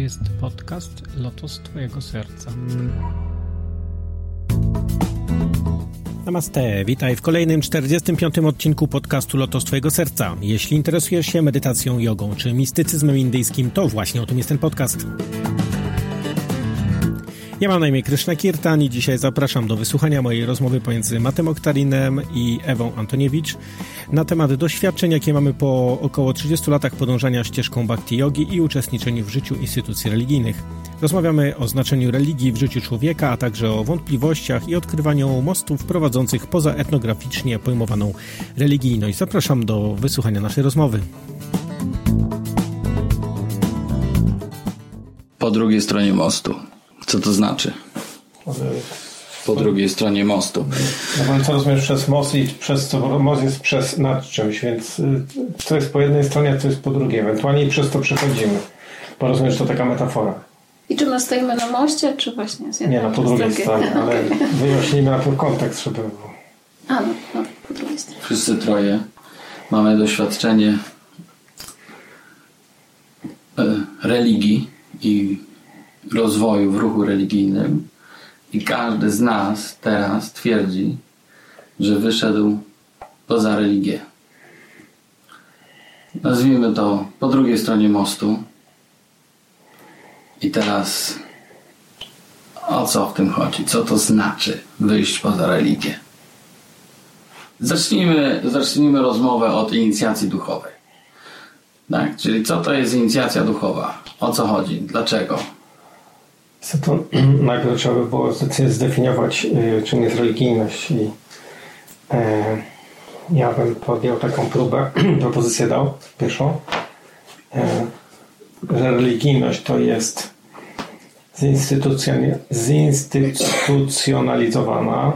Jest podcast Lotos Twojego Serca. Namaste, witaj w kolejnym 45. odcinku podcastu Lotos Twojego Serca. Jeśli interesujesz się medytacją, jogą czy mistycyzmem indyjskim, to właśnie o tym jest ten podcast. Ja mam na imię Kryszna Kirtan i dzisiaj zapraszam do wysłuchania mojej rozmowy pomiędzy Matem Oktarinem i Ewą Antoniewicz na temat doświadczeń, jakie mamy po około 30 latach podążania ścieżką bhakti yogi i uczestniczeniu w życiu instytucji religijnych. Rozmawiamy o znaczeniu religii w życiu człowieka, a także o wątpliwościach i odkrywaniu mostów prowadzących poza etnograficznie pojmowaną religijność. Zapraszam do wysłuchania naszej rozmowy. Po drugiej stronie mostu. Co to znaczy? Po drugiej stronie mostu. No bo co rozumiesz przez most i przez co most jest przez nad czymś, więc y, co jest po jednej stronie, a co jest po drugiej. Ewentualnie przez to przechodzimy. Bo rozumiesz, to taka metafora. I czy my stoimy na moście, czy właśnie z jednej Nie, no po drugiej stronie, ale wyjaśnijmy na ten kontekst, żeby było. A, no, no, po drugiej stronie. Wszyscy troje mamy doświadczenie e, religii i rozwoju w ruchu religijnym i każdy z nas teraz twierdzi, że wyszedł poza religię. Nazwijmy to po drugiej stronie mostu. I teraz o co w tym chodzi? Co to znaczy wyjść poza religię? Zacznijmy, zacznijmy rozmowę od inicjacji duchowej. Tak? Czyli co to jest inicjacja duchowa? O co chodzi? Dlaczego? To najpierw trzeba by było zdefiniować, y, czym jest religijność. I e, ja bym podjął taką próbę, propozycję dał, pierwszą, e, że religijność to jest zinstytucjonalizowana,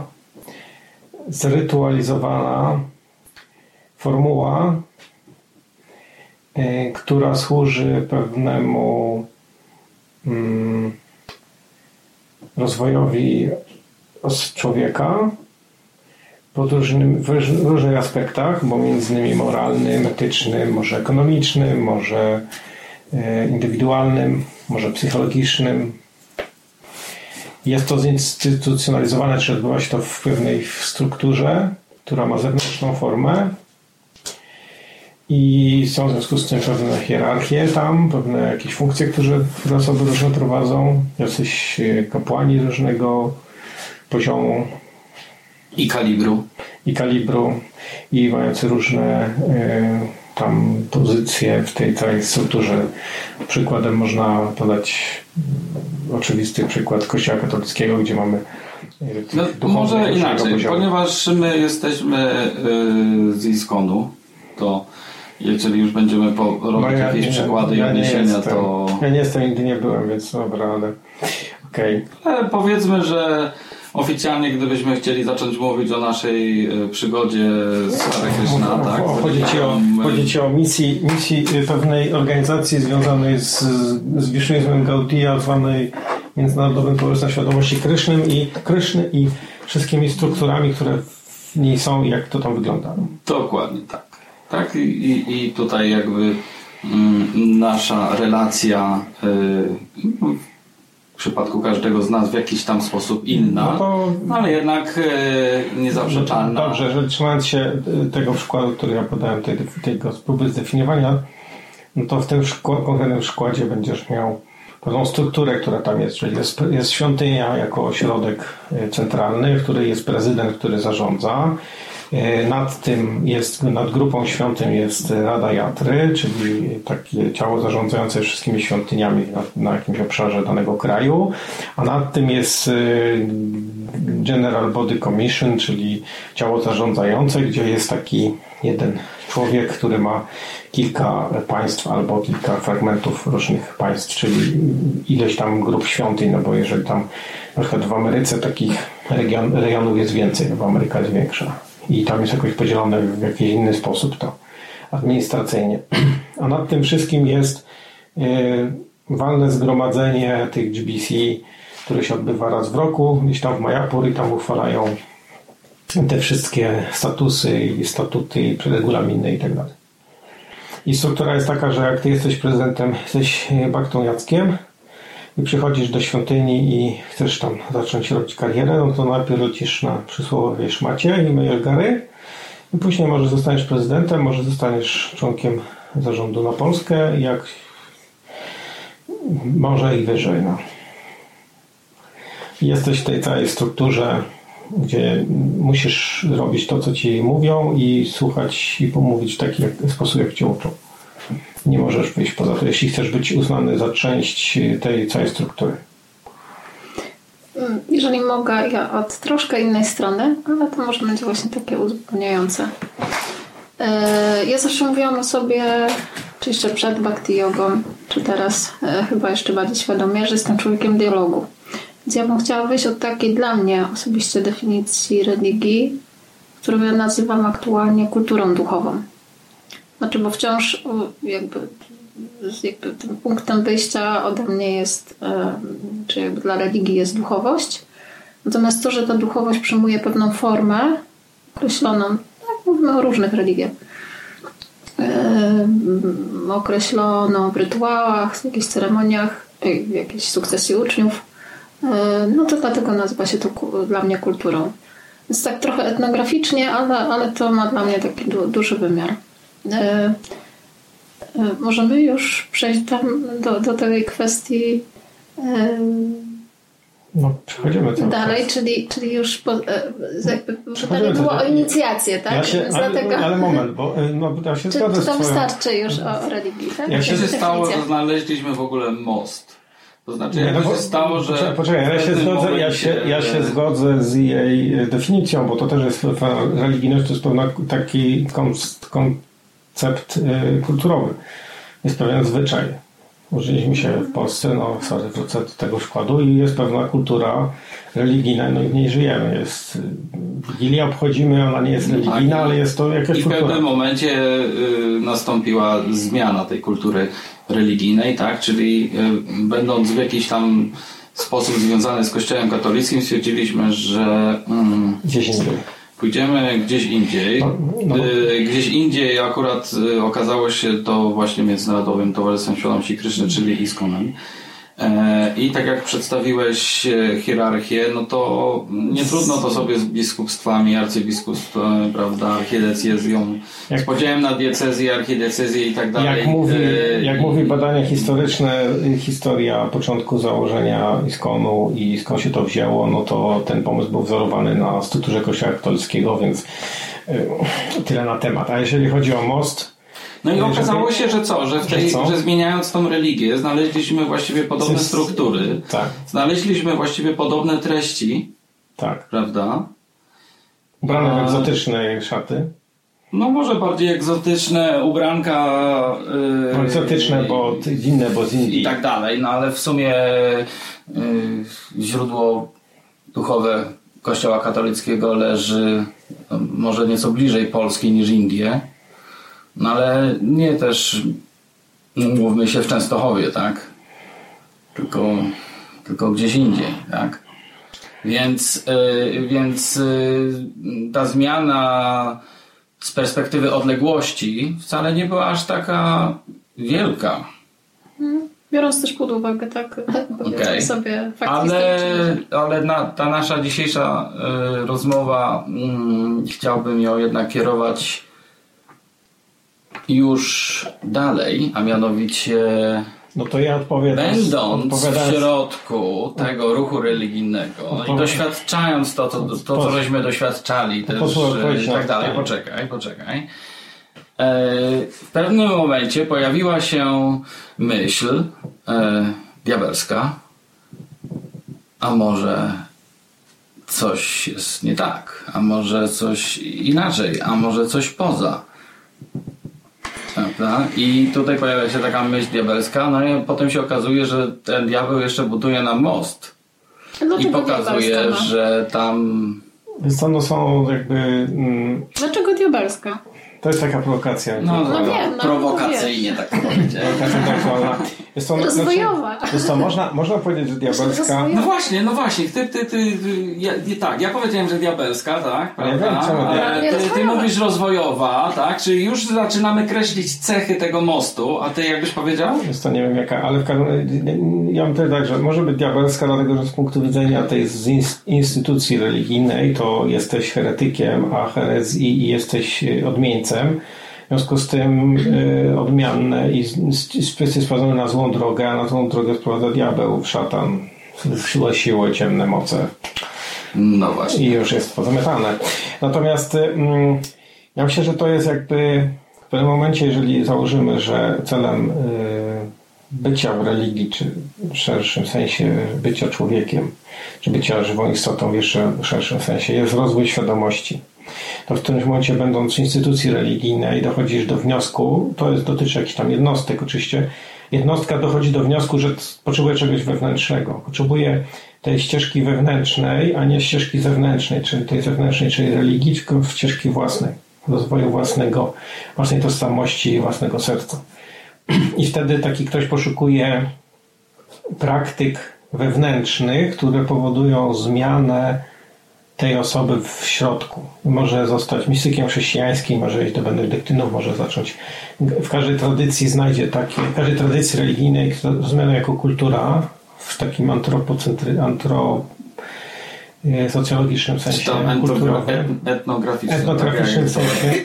zrytualizowana formuła, e, która służy pewnemu mm, rozwojowi człowieka pod różnym, w róż- różnych aspektach, bo między innymi moralnym, etycznym, może ekonomicznym, może e, indywidualnym, może psychologicznym. Jest to zinstytucjonalizowane, czy odbywa się to w pewnej strukturze, która ma zewnętrzną formę i są w związku z tym pewne hierarchie tam, pewne jakieś funkcje, które, które osoby różne prowadzą, jacyś e, kapłani różnego poziomu I kalibru. i kalibru i mający różne e, tam pozycje w tej całej strukturze. Przykładem można podać mm, oczywisty przykład Kościoła katolickiego, gdzie mamy e, No, może inaczej, poziomu. ponieważ my jesteśmy y, z Iskonu, to jeżeli już będziemy po, robić No ja jakieś nie- przykłady i ja nie odniesienia, to Ja nie jestem, nigdy nie byłem, więc dobra, ale okej. Ale powiedzmy, że oficjalnie gdybyśmy chcieli zacząć mówić o naszej y, przygodzie z Hare Krishna, tak? O, Chodzi ci o, My- chodzi ci o misji, misji y, pewnej organizacji związanej z, z Wisznizmem Gaudiya, zwanej Międzynarodowym Towarzystwem Świadomości Krysznym i Kryszny i wszystkimi strukturami, które w niej są i jak to tam wygląda. Dokładnie tak. Tak i, i, tutaj jakby mm, nasza relacja y, w przypadku każdego z nas w jakiś tam sposób inna, No to- no ale jednak e, niezaprzeczalna. Dobrze, że trzymając się y, tego przykładu, który ja podałem, tej, tego próby zdefiniowania, no to w tym konkretnym przykładzie będziesz miał pewną strukturę, która tam jest, czyli jest, jest świątynia jako ośrodek centralny, w której jest prezydent, który zarządza. Y, Nad tym jest, nad grupą świątyń jest Rada Jatry, czyli takie ciało zarządzające wszystkimi świątyniami na, na jakimś obszarze danego kraju, a nad tym jest y, General Body Commission, czyli ciało zarządzające, gdzie jest taki jeden człowiek, który ma kilka państw albo kilka fragmentów różnych państw, czyli ileś tam grup świątyń, no bo jeżeli tam na przykład w Ameryce takich region, jest więcej, no bo Ameryka jest większa i tam jest jakoś podzielone w jakiś inny sposób to administracyjnie. A nad tym wszystkim jest yy, walne zgromadzenie tych GBC, które się odbywa raz w roku, gdzieś tam w Majapur i tam uchwalają te wszystkie statusy i statuty i regulaminy i tak dalej. I struktura jest taka, że jak ty jesteś prezydentem, jesteś Baktą Jackiem i przychodzisz do świątyni i chcesz tam zacząć robić karierę, no to najpierw lecisz na przysłowiowej szmacie i myjesz gary i później może zostaniesz prezydentem, może zostaniesz członkiem zarządu na Polskę, jak może i wyżej. No. Jesteś w tej całej strukturze, gdzie musisz robić to, co ci mówią i słuchać i pomówić w taki sposób, jak cię uczą. Nie możesz wyjść poza to, jeśli chcesz być uznany za część tej całej struktury. Mm, Jeżeli mogę, ja od troszkę innej strony, ale to może będzie właśnie takie uzupełniające. E, Ja zawsze mówiłam o sobie, czy jeszcze przed bhakti jogą, czy teraz e, chyba jeszcze bardziej świadomie, że jestem człowiekiem dialogu. Więc ja bym chciała wyjść od takiej dla mnie osobiście definicji religii, którą ja nazywam aktualnie kulturą duchową. Znaczy, bo wciąż jakby, jakby tym punktem wyjścia ode mnie jest, e, czy jakby dla religii jest duchowość. Natomiast to, że ta duchowość przyjmuje pewną formę określoną, tak mówimy o różnych religiach, e, określoną w rytuałach, w jakichś ceremoniach, e, w jakiejś sukcesji uczniów, no to dlatego nazywa się to dla mnie kulturą. Więc tak trochę etnograficznie, ale, ale to ma dla mnie taki du, duży wymiar. E, e, Możemy już przejść tam do, do tej kwestii e, No, przechodzimy cały dalej, czas. czyli, czyli już po, z- jakby pytanie było o inicjację, tak? Ja się, ale, dlatego, ale moment, bo no, ja się czy, zgodzę czy już o, religii, tak? Ja Co się Definicja. stało, że znaleźliśmy w ogóle most? To znaczy, jak no to się stało, że... Poczekaj, poczekaj ja, się zgodzę, ja, się, ja się zgodzę z jej definicją, bo to też jest religijność, to jest pewna taki koncept e, kulturowy. Jest pewien zwyczaj. Użyliśmy się w Polsce, no sorry, wrócę do tego przykładu i jest pewna kultura religijna, no i w niej żyjemy. Jest, y, Wigilię obchodzimy, ona nie jest religijna, ale jest to jakaś I w kultura. pewnym momencie y, nastąpiła zmiana tej kultury religijnej, tak? Czyli y, będąc w jakiś tam sposób związany z Kościołem katolickim, stwierdziliśmy, że mm, Gdzieś indziej. Pójdziemy gdzieś indziej. No, no. Y, gdzieś indziej akurat y, okazało się to właśnie Międzynarodowym Towarzystwem Świadomości Kryszny, czyli ISKCONem. E, I tak jak przedstawiłeś e, hierarchię, no to nie trudno to sobie z biskupstwami, arcybiskupstw, e, prawda, archidiecezją, Jak- z podziałem na diecezję, archidiecezję i tak dalej. Jak mówi, E, jak mówi badania historyczne, historia początku założenia Iskonu i skąd się to wzięło, no to ten pomysł był wzorowany na strukturze Kościoła katolickiego, więc tyle na temat. A jeżeli chodzi o most, No i okazało się, że co? Że, w tej, Że co? że zmieniając tą religię, znaleźliśmy właściwie podobne struktury, tak, znaleźliśmy właściwie podobne treści, tak, prawda? ubrane w egzotyczne szaty, No może bardziej egzotyczne ubranka. Yy, egzotyczne, bo inne, bo z Indii. I tak dalej, no ale w sumie yy, źródło duchowe Kościoła katolickiego leży no, może nieco bliżej Polski niż Indie, no ale nie też, mówmy się, w Częstochowie, tak? Tylko, tylko gdzieś indziej, tak? Więc, yy, więc yy, ta zmiana z perspektywy odległości wcale nie była aż taka wielka. Biorąc też pod uwagę, tak, Okej. sobie fakt Ale, ale na, ta nasza dzisiejsza y, rozmowa, mm, chciałbym ją jednak kierować już dalej, a mianowicie No to ja odpowiadam. będąc w środku tego ruchu religijnego i doświadczając to, to, to, to co żeśmy doświadczali też e, i tak dalej, poczekaj, poczekaj. E, W pewnym momencie pojawiła się myśl e, diabelska, a może coś jest nie tak, a może coś inaczej, a może coś poza. Prawda? I tutaj pojawia się taka myśl diabelska, no i potem się okazuje, że ten diabeł jeszcze buduje nam most. I Dlaczego pokazuje, diabelska ma? że tam Więc to no są jakby... Mm, Dlaczego diabelska? To jest taka prowokacja. no, No wiem, no, prowokacyjnie tak powiedziałem. Prowokacja intelektualna. Jest to, Rozwojowa. Znaczy, jest to można, można powiedzieć, że diabelska... No właśnie, no właśnie, ty, ty, ty, ja, tak, ja powiedziałem, że diabelska, tak, Ja wiem, prawda? czemu Ale ty, ty mówisz rozwojowa, tak, czyli już zaczynamy kreślić cechy tego mostu, a ty jakbyś powiedział? Jest to nie wiem jaka, ale w każdym ja bym powiedział tak, że może być diabelska, dlatego że z punktu widzenia tej instytucji religijnej to jesteś heretykiem, a herezji i jesteś y, odmieńcem. W związku z tym y, odmianne i jest sprowadzone na złą drogę, a na złą drogę sprowadza diabeł, szatan, siłę, siłę, ciemne moce No właśnie. i już jest pozamiatane. Natomiast mm, ja myślę, że to jest jakby w pewnym momencie, jeżeli założymy, że celem y, bycia w religii, czy w szerszym sensie bycia człowiekiem, czy bycia żywą istotą w jeszcze szerszym sensie, jest rozwój świadomości. To w którymś momencie, będąc w instytucji religijnej, dochodzisz do wniosku, to jest, dotyczy jakichś tam jednostek oczywiście, jednostka dochodzi do wniosku, że potrzebuje czegoś wewnętrznego. Potrzebuje tej ścieżki wewnętrznej, a nie ścieżki zewnętrznej, czyli tej zewnętrznej, czyli religii, tylko ścieżki własnej, rozwoju własnego, własnej tożsamości, własnego serca. I wtedy taki ktoś poszukuje praktyk wewnętrznych, które powodują zmianę tej osoby w środku. Może zostać mistykiem chrześcijańskim, może iść do benedyktynów, może zacząć. W każdej tradycji znajdzie takie, w każdej tradycji religijnej rozumiana jako kultura, w takim antropocentry, antro, e, socjologicznym sensie etnogra- etnograficznym. etnograficznym tak sensie.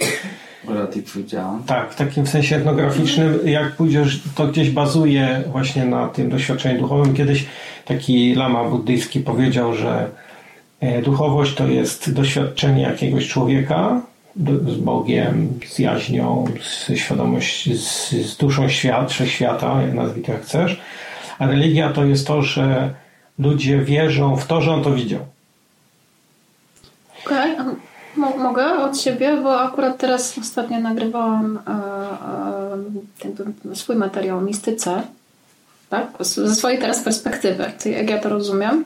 Tak, w takim sensie etnograficznym, jak pójdziesz, to gdzieś bazuje właśnie na tym doświadczeniu duchowym. Kiedyś taki lama buddyjski powiedział, że duchowość to jest doświadczenie jakiegoś człowieka z Bogiem, z jaźnią, z świadomością, z, duszą świat, wszechświata, jak nazwij to jak chcesz. A religia to jest to, że ludzie wierzą w to, że on to widział. Okej, mo- mogę od siebie, bo akurat teraz ostatnio nagrywałam e, e, swój materiał o mistyce, tak? Ze swojej teraz perspektywy, jak ja to rozumiem.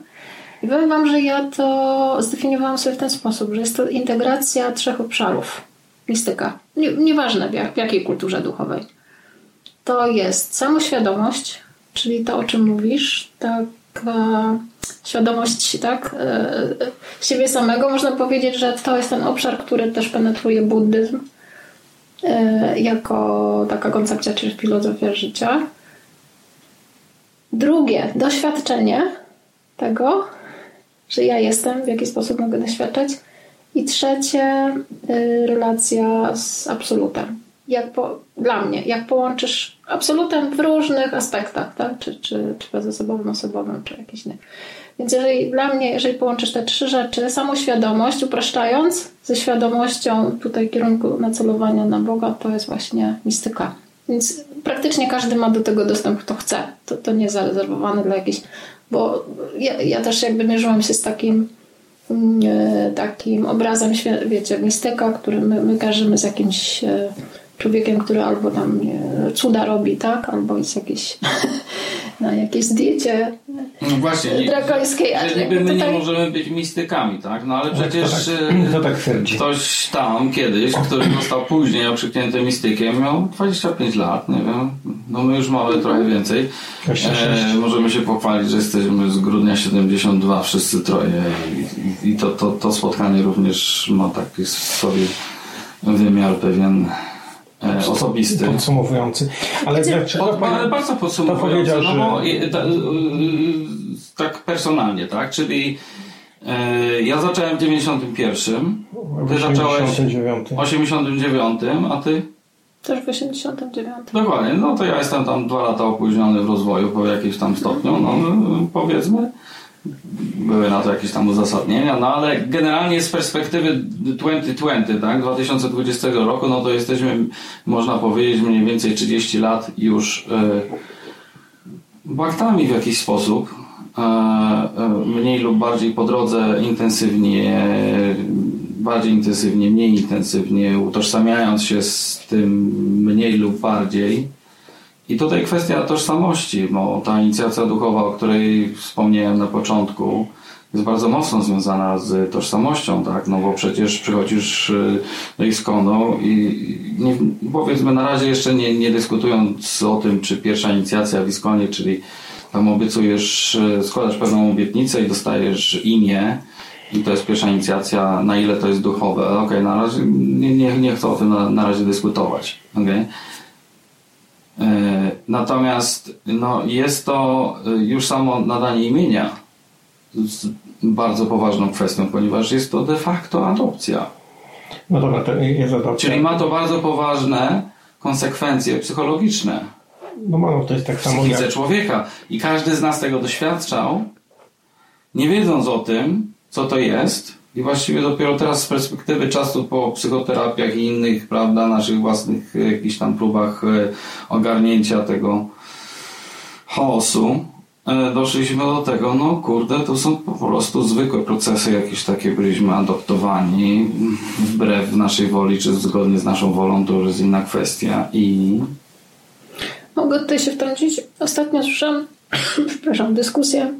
I powiem Wam, że ja to zdefiniowałam sobie w ten sposób, że jest to integracja trzech obszarów. Mistyka. Nie, nieważne w, jak, w jakiej kulturze duchowej. To jest samoświadomość, czyli to, o czym mówisz, taka świadomość tak, e, siebie samego. Można powiedzieć, że to jest ten obszar, który też penetruje buddyzm e, jako taka koncepcja, czy filozofia życia. Drugie, doświadczenie tego, że ja jestem, w jaki sposób mogę doświadczać. I trzecie, y, relacja z absolutem. Jak po, dla mnie, jak połączysz absolutem w różnych aspektach, tak? czy, czy, czy bezosobowym, osobowym, czy jakiś inny. Więc jeżeli dla mnie, jeżeli połączysz te trzy rzeczy, samoświadomość, upraszczając, ze świadomością tutaj kierunku nacelowania na Boga, to jest właśnie mistyka. Więc praktycznie każdy ma do tego dostęp, kto chce. To, to nie jest zarezerwowane dla jakichś. Bo ja, ja też jakby mierzyłam się z takim mm, e, takim obrazem, wiecie, mistyka, który my, my kojarzymy z jakimś e, człowiekiem, który albo tam nie, cuda robi, tak? Albo jest jakiś na jakiejś diecie No właśnie, drakońskiej. że niby my nie tutaj- możemy być mistykami, tak? No ale to przecież tak- e, to tak ktoś tam kiedyś, który został później okrzyknięty mistykiem, miał 25 lat, nie wiem. No my już mamy trochę więcej. 26. E, możemy się pochwalić, że jesteśmy z grudnia 72 wszyscy troje i, i, to, to, to spotkanie również ma taki w sobie wymiar pewien e, osobisty. Podsumowujący. Ale dlaczego ale bardzo to podsumowujący, powiedział, no bo i- ta, y, y, tak personalnie, tak? Czyli e, ja zacząłem w 91, ty w zacząłeś 89. w 89, a ty? Też w 89. Dokładnie, no to ja jestem tam dwa lata opóźniony w rozwoju po jakimś tam stopniu, no y, powiedzmy. Były na to jakieś tam uzasadnienia, no ale generalnie z perspektywy 2020, tak, 2020 roku, no to jesteśmy, można powiedzieć, mniej więcej 30 lat już y, baktami w jakiś sposób. E, e, mniej lub bardziej po drodze intensywnie, bardziej intensywnie, mniej intensywnie, utożsamiając się z tym mniej lub bardziej. I tutaj kwestia tożsamości, bo ta inicjacja duchowa, o której wspomniałem na początku, jest bardzo mocno związana z tożsamością, tak? No bo przecież przychodzisz do Iskonu i nie, powiedzmy na razie jeszcze nie, nie dyskutując o tym, czy pierwsza inicjacja w Iskonie, czyli tam obiecujesz, y, składasz pewną obietnicę i dostajesz imię i to jest pierwsza inicjacja, na ile to jest duchowe. Okej, na razie nie, nie, nie chcę o tym na, na razie dyskutować. Okay? E, Natomiast no, jest to e, już samo nadanie imienia z bardzo poważną kwestią, ponieważ jest to de facto adopcja. No dobra, to jest adopcja. Czyli ma to bardzo poważne konsekwencje psychologiczne No no, to jest tak samo psychice jak... człowieka. I każdy z nas tego doświadczał, nie wiedząc o tym, co to jest. I właściwie dopiero teraz z perspektywy czasu po psychoterapiach i innych, prawda, naszych własnych e, jakichś tam próbach e, ogarnięcia tego chaosu, e, doszliśmy do tego, no kurde, to są po prostu zwykłe procesy, jakieś takie byliśmy adoptowani wbrew naszej woli, czy zgodnie z naszą wolą, to już jest inna kwestia i Mogę tutaj się wtrącić. Ostatnio słyszałam, przepraszam, dyskusję,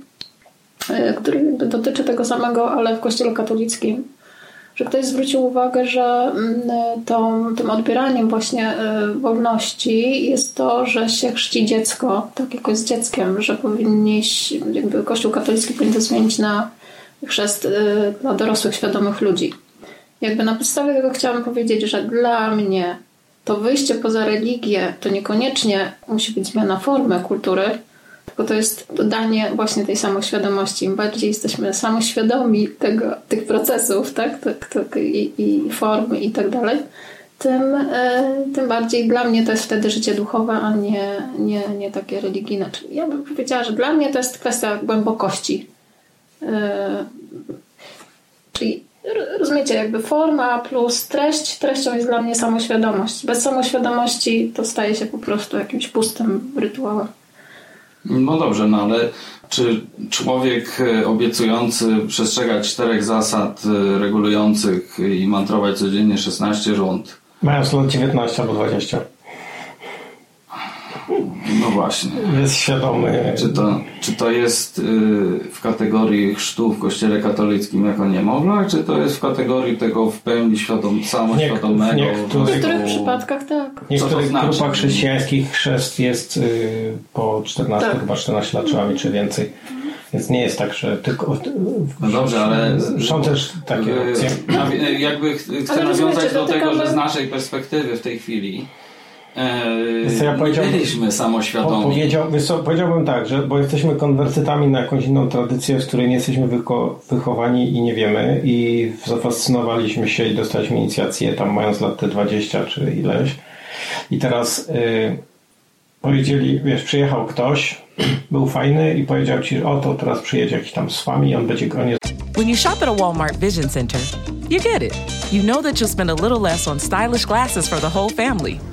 e, która jakby dotyczy tego samego, ale w kościele katolickim, że ktoś zwrócił uwagę, że mm, tą, tym odbieraniem właśnie e, wolności jest to, że się chrzci dziecko, tak jakoś z dzieckiem, że powinniś, jakby kościół katolicki powinien to zmienić na chrzest e, dla dorosłych, świadomych ludzi. Jakby na podstawie tego chciałam powiedzieć, że dla mnie to wyjście poza religię to niekoniecznie musi być zmiana formy kultury, tylko to jest dodanie właśnie tej samoświadomości. Im bardziej jesteśmy samoświadomi tego, tych procesów tak? Tak, tak, i, i formy i tak dalej, tym, e, tym bardziej dla mnie to jest wtedy życie duchowe, a nie, nie, nie takie religijne. Czyli ja bym powiedziała, że dla mnie to jest kwestia głębokości. E, Czyli rozumiecie, jakby forma plus treść, treścią jest dla mnie samoświadomość. Bez samoświadomości to staje się po prostu jakimś pustym rytuałem. No dobrze, no ale czy człowiek e, obiecujący przestrzegać czterech zasad e, regulujących i mantrować codziennie 16 rund, Mając lat 19 albo 20. no właśnie, Jest świadomy. czy to, czy to jest y, w kategorii chrztu w kościele katolickim jako niemowlak, czy to jest w kategorii tego w pełni świadom, samoświadomego? w niektórych- W niektórych przypadkach tak. W niektórych znaczy? grupach chrześcijańskich chrzest jest y, po 14, Tak. chyba 14 lat mieć, czy więcej. Więc nie jest tak, że tylko... No dobrze, ale Są też takie y, opcje. jakby ch- chcę nawiązać do tego, że z naszej perspektywy w tej chwili e, co, ja byliśmy samoświadomi. powiedział, powiedziałbym tak, że bo jesteśmy konwertytami na jakąś inną tradycję, z której nie jesteśmy wyko, wychowani i nie wiemy i zafascynowaliśmy się i dostaliśmy inicjację tam mając lat te 20 czy ileś i teraz y, powiedzieli, wiesz, przyjechał ktoś, był fajny i powiedział ci, o to teraz przyjedzie jakiś tam z wami i on będzie, on jest When you shop at a Walmart Vision Center, you get it. You know that you'll spend a little less on stylish glasses for the whole family.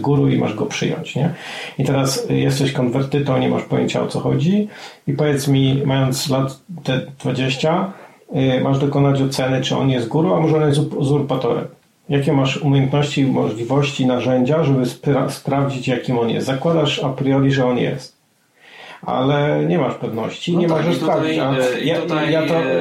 Guru i masz go przyjąć, nie? I teraz jesteś konwertytą, nie masz pojęcia o co chodzi i powiedz mi, mając lat te 20, y, masz dokonać oceny, czy on jest guru, a może on jest uzur- uzurpatorem. Jakie masz umiejętności, możliwości, narzędzia, żeby spra- sprawdzić, jakim on jest? Zakładasz a priori, że on jest. Ale nie masz pewności, No nie tak, możesz sprawdzić. Ja, ja, to,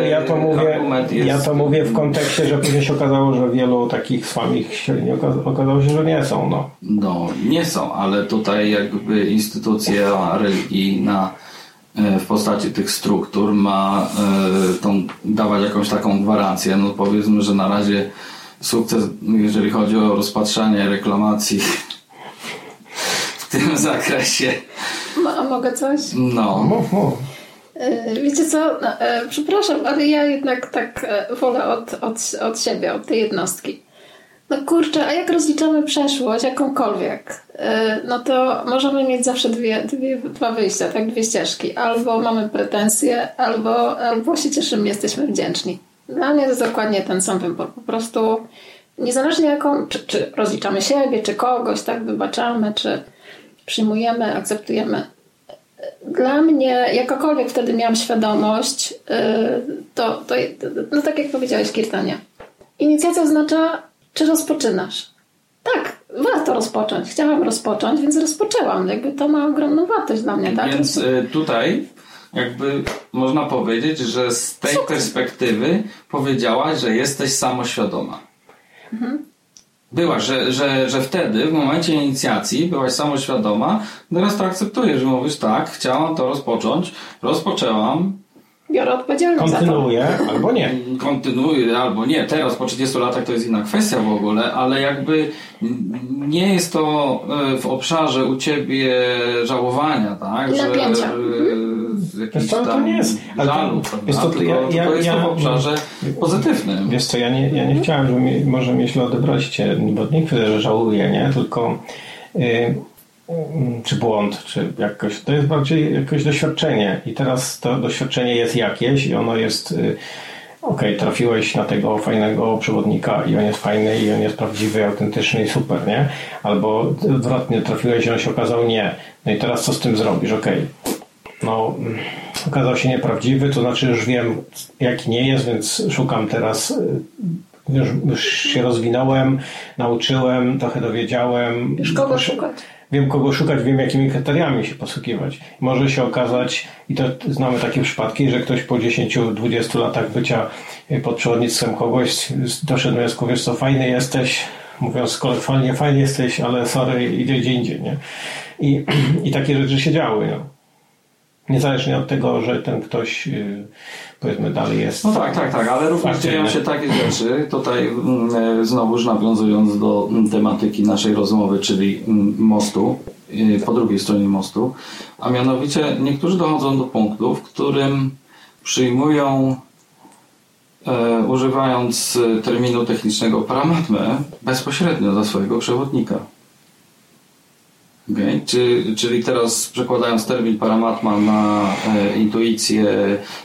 ja, to mówię, ja to mówię w kontekście, że później się okazało, że wielu takich słabych średnio okazało, okazało się, że nie są. No. No, nie są, ale tutaj jakby instytucja religijna e, w postaci tych struktur ma e, tą, dawać jakąś taką gwarancję. No powiedzmy, że na razie sukces, jeżeli chodzi o rozpatrzanie reklamacji w tym zakresie. A mogę coś? No. Mów, mów. E, Wiecie co? No, e, przepraszam, ale ja jednak tak e, wolę od, od, od siebie, od tej jednostki. No kurczę, a jak rozliczamy przeszłość, jakąkolwiek, e, no to możemy mieć zawsze dwie, dwie, dwa wyjścia, tak? Dwie ścieżki. Albo mamy pretensje, albo, albo się cieszymy, jesteśmy wdzięczni. Dla mnie to jest dokładnie ten sam wybór. Po prostu niezależnie jaką, czy, czy rozliczamy siebie, czy kogoś, tak? Wybaczamy, czy przyjmujemy, akceptujemy dla mnie, jakakolwiek wtedy miałam świadomość, yy, to, to no tak jak powiedziałeś, Kirtania. Inicjacja oznacza, czy rozpoczynasz. Tak, warto rozpocząć. Chciałam rozpocząć, więc rozpoczęłam. Jakby to ma ogromną wartość dla mnie, tak? Więc e, tutaj jakby można powiedzieć, że z tej perspektywy powiedziałaś, że jesteś samoświadoma. Mhm. Byłaś, że, że, że wtedy, w momencie inicjacji, byłaś samoświadoma, teraz to akceptujesz, że mówisz tak, chciałam to rozpocząć, rozpoczęłam, Biorę odpowiedzialność. Kontynuuję albo nie. kontynuuję albo nie. Teraz po 30 latach to jest inna kwestia w ogóle, ale jakby nie jest to e, w obszarze u ciebie żałowania, tak? Napięcia. e, Wiesz co, to tam nie jest- ale to- co, to tylko, ja- ja- tylko jest to ja- w obszarze pozytywnym. Wiesz co, ja nie, ja nie chciałem, żeby mi, może mnie źle odebraliście, bo nie kwestia, że żałuję, nie? Tylko y, y, czy błąd, czy jakoś, to jest bardziej jakieś doświadczenie i teraz to doświadczenie jest jakieś i ono jest y, okej, trafiłeś na tego fajnego przewodnika i on jest fajny i on jest prawdziwy, autentyczny i super, nie? Albo odwrotnie, trafiłeś i on się okazał nie. No i teraz co z tym zrobisz? Okej, no, okazał się nieprawdziwy, to znaczy już wiem, jaki nie jest, więc szukam teraz. y, Już, już się rozwinąłem, nauczyłem, trochę dowiedziałem. Już kogo szukać? Wiem, kogo szukać, wiem, jakimi kryteriami się posługiwać. Może się okazać, i to znamy takie przypadki, że ktoś po 10-20 latach bycia pod przewodnictwem kogoś doszedł do wniosku, wiesz co, fajny jesteś, mówiąc kolokwialnie, fajny jesteś, ale sorry, idzie gdzie indziej, nie? I, i takie rzeczy się działy, no. Niezależnie od tego, że ten ktoś yy, powiedzmy dalej jest. No tak, tak, tak, ale również aktywny. dzieją się takie rzeczy. Tutaj mm, e, znowuż nawiązując do mm, tematyki naszej rozmowy, czyli mm, mostu, y, po drugiej stronie mostu, a mianowicie niektórzy dochodzą do punktu, w którym przyjmują, e, używając e, terminu technicznego paramatmę, bezpośrednio za swojego przewodnika. Okay. Czy, czyli teraz przekładając termin paramatma na e, intuicję,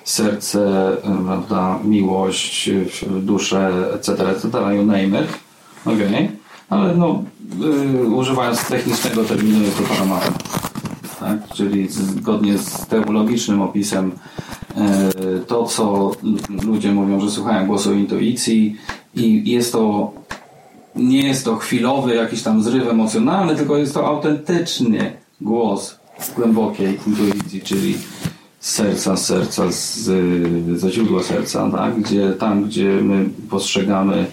serce, e, prawda, miłość, e, duszę, etc., etc., you name it. Okay. Ale no, y, używając technicznego terminu jest to paramatma. Tak? Czyli zgodnie z teologicznym opisem e, to, co ludzie mówią, że słuchają głosu intuicji i jest to nie jest to chwilowy jakiś tam zryw emocjonalny, tylko jest to autentyczny głos głębokiej intuicji, czyli z serca, z serca, z, ze źródła serca, tak? gdzie, tam, gdzie my postrzegamy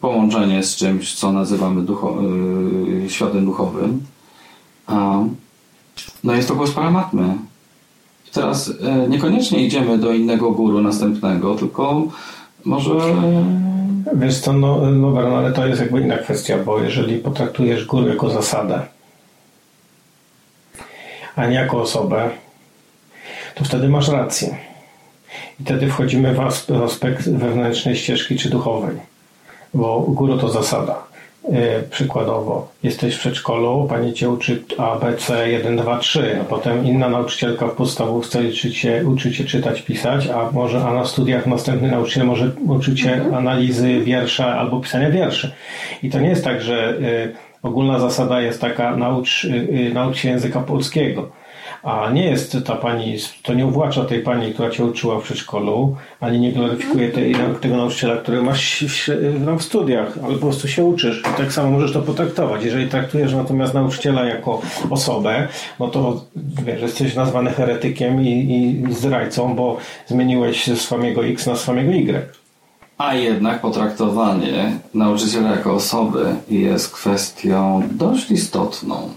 połączenie z czymś, co nazywamy ducho, yy, światem duchowym. A, no jest to głos paramatmy. Teraz yy, niekoniecznie idziemy do innego guru następnego, tylko może Wiesz co, no, no, no ale to jest jakby inna kwestia, bo jeżeli potraktujesz górę jako zasadę, a nie jako osobę, to wtedy masz rację. I wtedy wchodzimy w asp- w aspekt wewnętrznej ścieżki czy duchowej, bo guru to zasada. Yy, przykładowo, jesteś w przedszkolu, pani cię uczy A, B, C, 1, 2, 3, a potem inna nauczycielka w podstawówce uczy cię, uczy cię czytać, pisać, a może a na studiach następny nauczyciel może uczyć cię analizy wiersza albo pisania wierszy. I to nie jest tak, że y, ogólna zasada jest taka, naucz, y, naucz się języka polskiego. A nie jest ta pani, to nie uwłacza tej pani, która cię uczyła w przedszkolu, ani nie gloryfikuje tej, tego nauczyciela, który masz w, studiach, ale po prostu się uczysz. I tak samo możesz to potraktować. Jeżeli traktujesz natomiast nauczyciela jako osobę, no to wiesz, jesteś nazwany heretykiem i, i zdrajcą, bo zmieniłeś z swamiego X na swamiego Y. A jednak potraktowanie nauczyciela jako osoby jest kwestią dość istotną.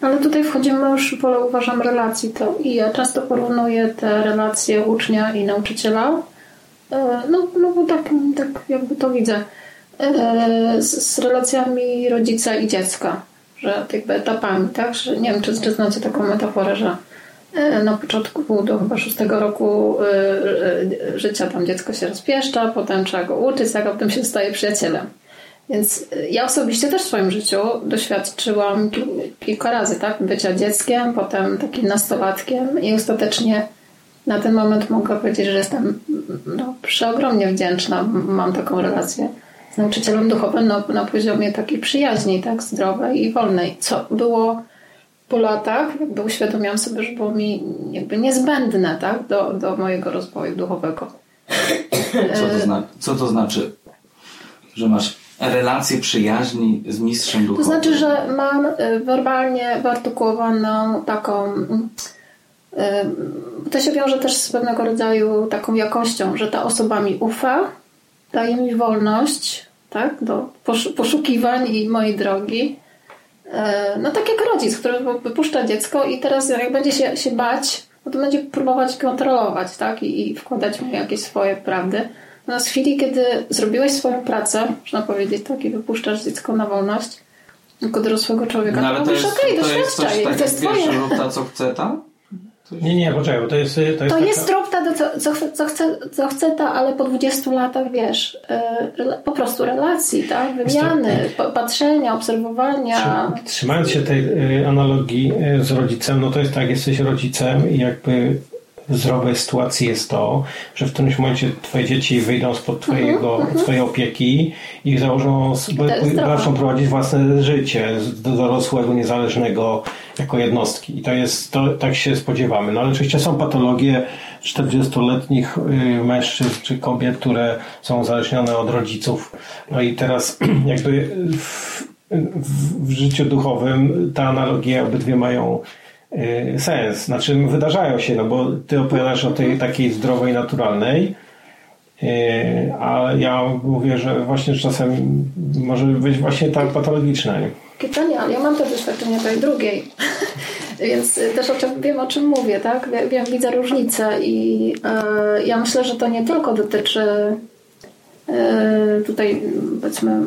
Ale tutaj wchodzimy już w pole, uważam, relacji. To I ja często porównuję te relacje ucznia i nauczyciela. E, no, no bo tak, tak jakby to widzę. E, z, z relacjami rodzica i dziecka. Że jakby etapami, tak? Że nie wiem, czy, czy znacie taką metaforę, że e, na początku do chyba szóstego roku życia tam dziecko się rozpieszcza, potem trzeba go uczyć, a potem się staje przyjacielem. Więc y, ja osobiście też w swoim życiu doświadczyłam kilka razy, tak? Bycia dzieckiem, potem takim nastolatkiem i ostatecznie na ten moment mogę powiedzieć, że jestem no, przeogromnie wdzięczna. Mam taką relację z nauczycielem duchowym no, na poziomie takiej przyjaźni, tak? Zdrowej i wolnej. Co było po latach, jakby uświadomiłam sobie, że było mi jakby niezbędne, tak? Do, do mojego rozwoju duchowego. Co to, co to znaczy, że masz relacje przyjaźni z mistrzem duchowym? To znaczy, że mam y, werbalnie wyartykułowaną taką. Y, to się wiąże też z pewnego rodzaju taką jakością, że ta osoba mi ufa, daje mi wolność tak, do poszukiwań i mojej drogi. Y, no tak jak rodzic, który wypuszcza dziecko i teraz jak będzie się, się bać, no to będzie próbować kontrolować tak, i, i wkładać mu jakieś swoje prawdy. No, z chwili, kiedy zrobiłeś swoją pracę, można powiedzieć tak, i wypuszczasz dziecko na wolność, jako dorosłego człowieka, no, ale to, mówisz, okej, okay, doświadczaj, to jest twoje. lub ta, co chce ta? Nie, nie, poczekaj, bo to jest... To jest, to taka... jest trop ta, co, co, chce, co, chce, co chce ta, ale po 20 latach, wiesz, yy, po prostu relacji, tak? Wymiany, to... patrzenia, obserwowania. Trzymając się tej y, analogii y, z rodzicem, no to jest tak, jesteś rodzicem i jakby zdrowej sytuacji jest to, że w którymś momencie twoje dzieci wyjdą spod twojego, uh -huh, twojej opieki i założą, zaczną prowadzić własne życie dorosłego, niezależnego jako jednostki. I to jest, to, tak się spodziewamy. No ale oczywiście są patologie 40-letnich y, mężczyzn czy kobiet, które są uzależnione od rodziców. No i teraz jakby w, w, w życiu duchowym te analogie obydwie mają sens. Znaczy wydarzają się, no bo ty opowiadasz o tej takiej zdrowej, naturalnej, y, a ja mówię, że właśnie czasem może być właśnie tak patologiczna. Pytanie, ale ja mam to doświadczenie tej drugiej, więc też o czym, wiem o czym mówię, tak? Wiem, widzę różnicę i e, ja myślę, że to nie tylko dotyczy tutaj powiedzmy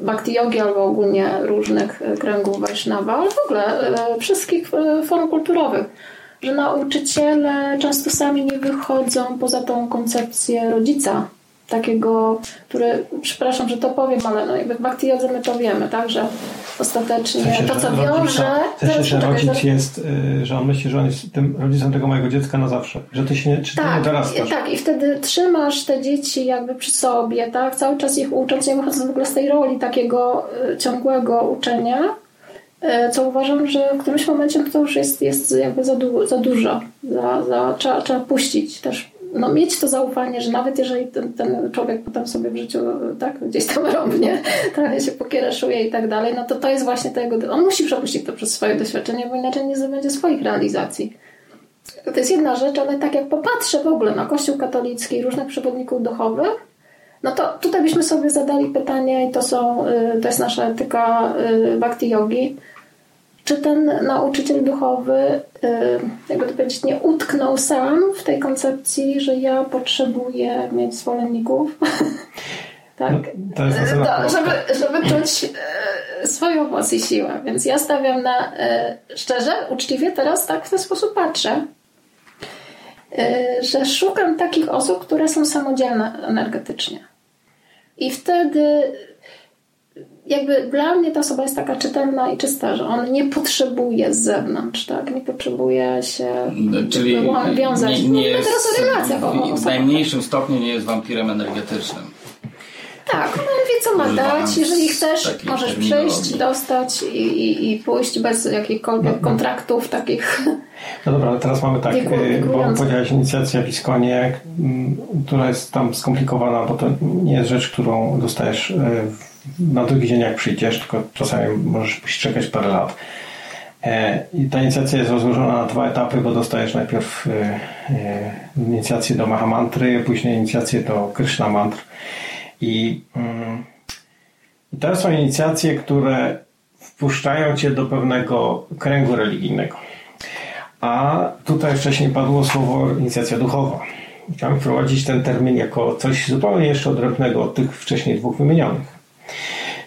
bhakti yogi albo ogólnie różnych e, kręgów Vaishnava, ale w ogóle e, wszystkich e, form kulturowych. Że nauczyciele często sami nie wychodzą poza tą koncepcję rodzica, takiego, który, przepraszam, że to powiem, ale no jakby w Bhakti Jodze my to wiemy, tak, że ostatecznie w sensie, to, co wiąże... W sensie, że rodzic jest, y, że on myśli, że on jest tym rodzicem tego mojego dziecka na zawsze, że ty się nie, czy tak, dorastasz. Tak, i wtedy trzymasz te dzieci jakby przy sobie, tak, cały czas ich ucząc, nie wychodząc w ogóle z tej roli takiego y, ciągłego uczenia, y, co uważam, że w którymś momencie to już jest, jest jakby za, du za dużo. Za, za, trzeba, trzeba puścić też no, mieć to zaufanie, że nawet jeżeli ten, ten człowiek potem sobie w życiu tak, gdzieś tam rąbnie, trochę się pokiereszuje i tak dalej, no to to jest właśnie to jego... On musi przepuścić to przez swoje doświadczenie, bo inaczej nie zdobędzie swoich realizacji. To jest jedna rzecz, ale tak jak popatrzę w ogóle na Kościół katolicki i różnych przewodników duchowych, no to tutaj byśmy sobie zadali pytanie i to są, y, to jest nasza etyka y, bhakti yogi, czy ten nauczyciel duchowy, y, jakby to powiedzieć, nie utknął sam w tej koncepcji, że ja potrzebuję mieć zwolenników? tak? No, to to, żeby, żeby czuć y, swoją moc i siłę. Więc ja stawiam na, y, szczerze, uczciwie teraz tak w ten sposób patrzę, że szukam takich osób, które są samodzielne energetycznie. I wtedy jakby dla mnie ta osoba jest taka czytelna i czysta, że on nie potrzebuje z zewnątrz, tak? Nie potrzebuje się no, Czyli wiązać. Nie, nie jest, teraz o relacjach. W, w najmniejszym stopniu nie jest wampirem energetycznym. Tak, on wie co ma Używając dać. Jeżeli chcesz, możesz przyjść, dostać i, i, i pójść bez jakichkolwiek kontraktów takich. No dobra, ale teraz mamy tak, y, bo powiedziałeś inicjacja w Iskonie, mm, która jest tam skomplikowana, bo to nie jest rzecz, którą dostajesz y, w- na drugi dzień jak przyjdziesz, tylko czasami możesz czekać parę lat. E, I ta inicjacja jest rozłożona na dwa etapy, bo dostajesz najpierw y, y, inicjację do Mahamantry, później inicjację do Krishna Mantr. I, mm, to są inicjacje, które wpuszczają cię do pewnego kręgu religijnego. A tutaj wcześniej padło słowo inicjacja duchowa. Chciałem wprowadzić ten termin jako coś zupełnie jeszcze odrębnego od tych wcześniej dwóch wymienionych.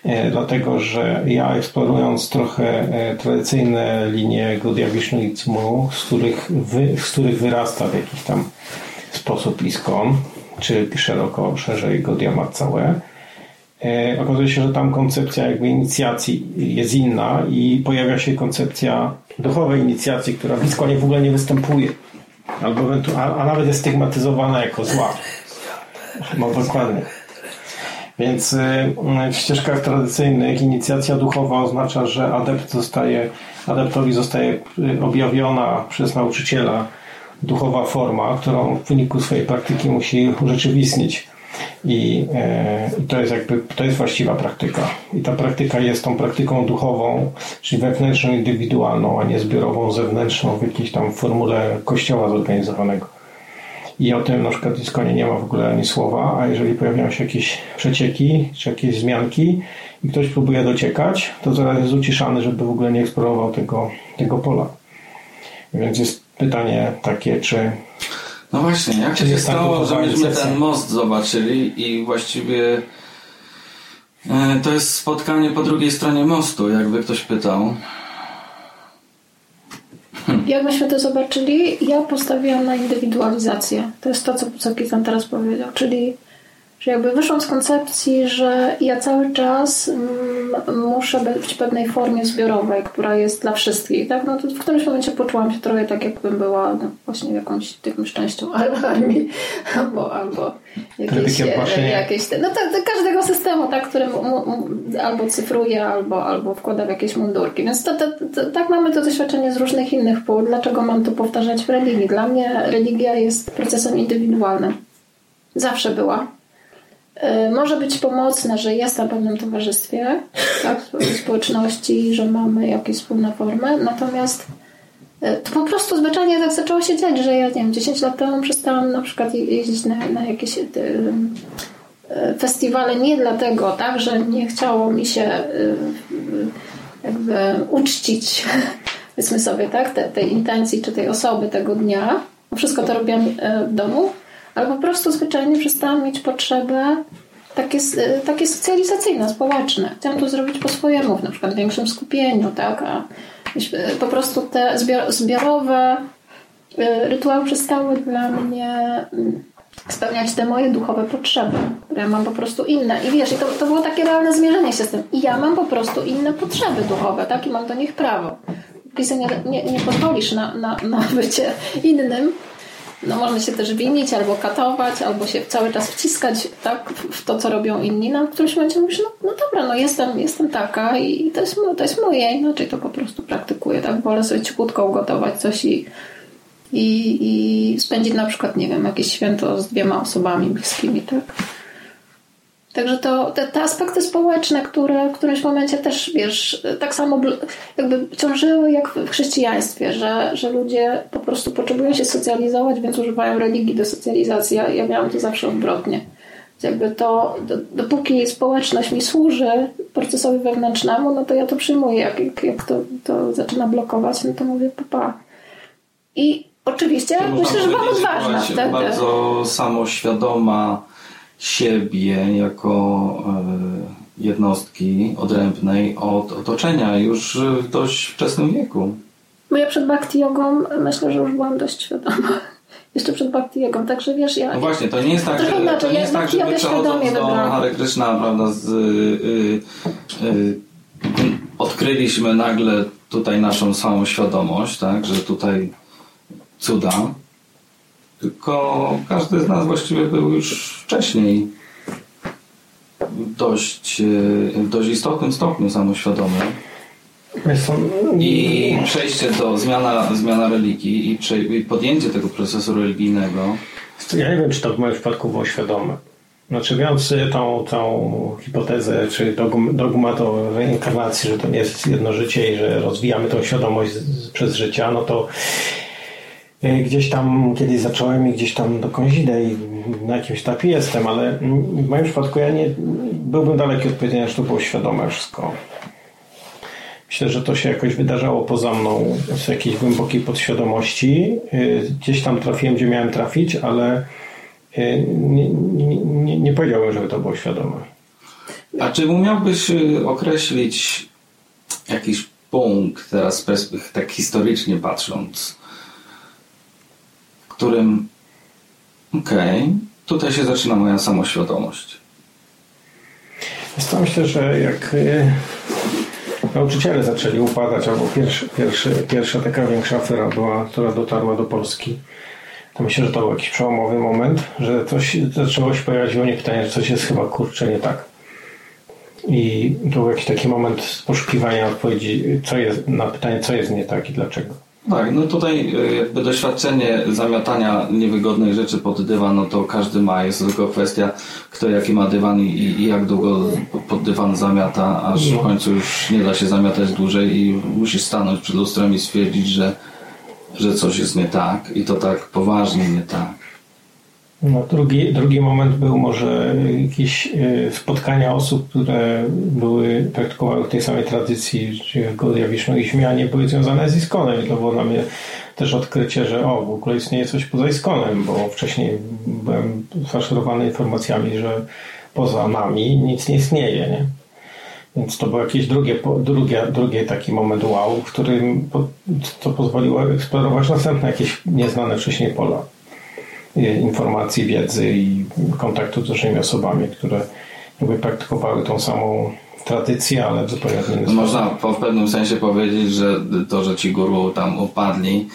E, Dlatego, że ja eksplorując trochę e, tradycyjne linie Gaudiya Vishnuizmu, z których, wy, z których wyrasta w jakiś tam sposób ISKCON, czy szeroko, szerzej Gaudiya Mat całe, E, okazuje się, że tam koncepcja jakby inicjacji jest inna i pojawia się koncepcja duchowej inicjacji, która w Iskonie w ogóle nie występuje. Albo a, a nawet jest stygmatyzowana jako zła. No dokładnie. Więc y, w ścieżkach tradycyjnych inicjacja duchowa oznacza, że adept zostaje, adeptowi zostaje y, objawiona przez nauczyciela duchowa forma, którą w wyniku swojej praktyki musi urzeczywistnić. I, e, I to jest jakby, to jest właściwa praktyka. I ta praktyka jest tą praktyką duchową, czyli wewnętrzną, indywidualną, a nie zbiorową, zewnętrzną w jakiejś tam formule kościoła zorganizowanego. I o tym na przykład w Iskonie nie ma w ogóle ani słowa, a jeżeli pojawiają się jakieś przecieki, czy jakieś zmianki i ktoś próbuje dociekać, to zaraz jest uciszany, żeby w ogóle nie eksplorował tego, tego pola. Więc jest pytanie takie, czy No właśnie, jak się tak stało, że myśmy ten most zobaczyli i właściwie e, to jest spotkanie po drugiej stronie mostu, jakby ktoś pytał. Jak myśmy to zobaczyli, ja postawiłam na indywidualizację. To jest to, co, Kitan teraz powiedział. Czyli, że jakby wyszłam z koncepcji, że ja cały czas mm, muszę być w pewnej formie zbiorowej, która jest dla wszystkich. Tak? No to w którymś momencie poczułam się trochę tak, jakbym była no, właśnie jakąś taką częścią armii albo, albo jakieś, właśnie. jakieś te, no to każdego systemu, tak, który albo cyfruje, albo, albo wkłada w jakieś mundurki. Więc to, to, to, tak mamy to doświadczenie z różnych innych pól. Dlaczego mam to powtarzać w religii? Dla mnie religia jest procesem indywidualnym. Zawsze była. Y, Może być pomocna, że jestem w pewnym towarzystwie, tak, społeczności, że mamy jakieś wspólne formy, natomiast y, to po prostu zwyczajnie tak zaczęło się dziać, że ja nie wiem, 10 lat temu przestałam na przykład je- jeździć na, na jakieś y, festiwale nie dlatego, tak, że nie chciało mi się jakby uczcić powiedzmy sobie, tak, te, tej intencji czy tej osoby tego dnia. Wszystko to robiłam w domu, ale po prostu zwyczajnie przestałam mieć potrzebę takie, y, takie socjalizacyjne, społeczne. Chciałam to zrobić po swojemu, na przykład w większym skupieniu, tak, a y, po prostu te zbior, zbiorowe y, rytuały przestały dla mnie mm, spełniać te moje duchowe potrzeby, które ja mam po prostu inne. I wiesz, i to, to było takie realne zmierzenie się z tym. I ja mam po prostu inne potrzeby duchowe, tak? I mam do nich prawo. Nie, nie, nie pozwolisz na, na, na bycie innym, no można się też winić, albo katować, albo się cały czas wciskać tak, w to, co robią inni. No, w którymś momencie mówisz, no, no dobra, no jestem, jestem taka i to jest, to jest moje, inaczej to po prostu praktykuję, tak? Wolę sobie cichutko ugotować coś i, i, i spędzić na przykład, nie wiem, jakieś święto z dwiema osobami bliskimi, tak? Także to, te, te aspekty społeczne, które w którymś momencie też, wiesz, tak samo jakby ciążyły jak w chrześcijaństwie, że, że ludzie po prostu potrzebują się socjalizować, więc używają religii do socjalizacji. Ja, ja miałam to zawsze odwrotnie. Jakby to, do, dopóki społeczność mi służy procesowi wewnętrznemu, no to ja to przyjmuję. Jak, jak, jak to, to zaczyna blokować, no to mówię papa. I oczywiście myślę, że powiedzieć, odważna wtedy. Bardzo samoświadoma siebie jako e, jednostki odrębnej od otoczenia już w dość wczesnym wieku. Bo ja przed bhakti jogą myślę, że już byłam dość świadoma. Jeszcze przed bhakti jogą, także wiesz, ja... No właśnie, to nie jest tak, że, inaczej, to nie ja jest tak, bhakti że my jogę przechodząc świadomie do. Hare Krishna, prawda, z, y, y, y, odkryliśmy nagle tutaj naszą samą świadomość, tak, że tutaj cuda, tylko każdy z nas właściwie był już wcześniej dość, e, w dość istotnym stopniu samoświadomy. I przejście do zmiana, zmiana religii i, prze, i podjęcie tego procesu religijnego. Ja nie wiem, czy to w moim przypadku było świadome. Znaczy, biorąc tą, tą hipotezę, czy dogmat o reinkarnacji, że to nie jest jedno życie i że rozwijamy tą świadomość przez życia, no to gdzieś tam kiedyś zacząłem i gdzieś tam dokądś idę i na jakimś etapie jestem, ale w moim przypadku ja nie byłbym daleki od powiedzenia, że to było świadome wszystko. Myślę, że to się jakoś wydarzało poza mną z jakiejś głębokiej podświadomości. E, gdzieś tam trafiłem, gdzie miałem trafić, ale E, nie, nie, nie powiedziałbym, żeby to było świadome. A czy umiałbyś y, określić jakiś punkt teraz tak historycznie patrząc, którym okej, okay, tutaj się zaczyna moja samoświadomość. Ja myślę, że jak y, nauczyciele zaczęli upadać, albo pierwszy, pierwszy, pierwsza taka większa afera była, która dotarła do Polski, to myślę, że to był jakiś przełomowy moment, że coś zaczęło się pojawiać u mnie pytanie, że coś jest chyba kurczę nie tak. I to był jakiś taki moment poszukiwania odpowiedzi co jest, na pytanie, co jest nie tak i dlaczego. Tak, no tutaj e, jakby doświadczenie zamiatania niewygodnych rzeczy pod dywan, no to każdy ma, jest tylko kwestia kto jaki ma dywan i, i jak długo pod dywan zamiata, aż no. w końcu już nie da się zamiatać dłużej i musisz stanąć przed lustrem i stwierdzić, że że coś jest nie tak i to tak poważnie nie tak. No, drugi, drugi moment był może jakieś e, spotkania osób, które były, praktykowały tej samej tradycji, czyli Godiawiszno i Śmianie były związane z Iskonem. I to było dla mnie też odkrycie, że o, w ogóle istnieje coś poza Iskonem, bo wcześniej byłem faszerowany informacjami, że poza nami nic nie istnieje. Nie? Więc to był jakiś drugie, drugie taki moment wow, w którym to pozwoliło eksplorować następne jakieś nieznane wcześniej pola informacji, wiedzy i kontaktu z różnymi osobami, które jakby praktykowały tą samą tradycję, ale w zupełnie inny sposób. Można w pewnym sensie powiedzieć, że to, że ci guru tam upadli,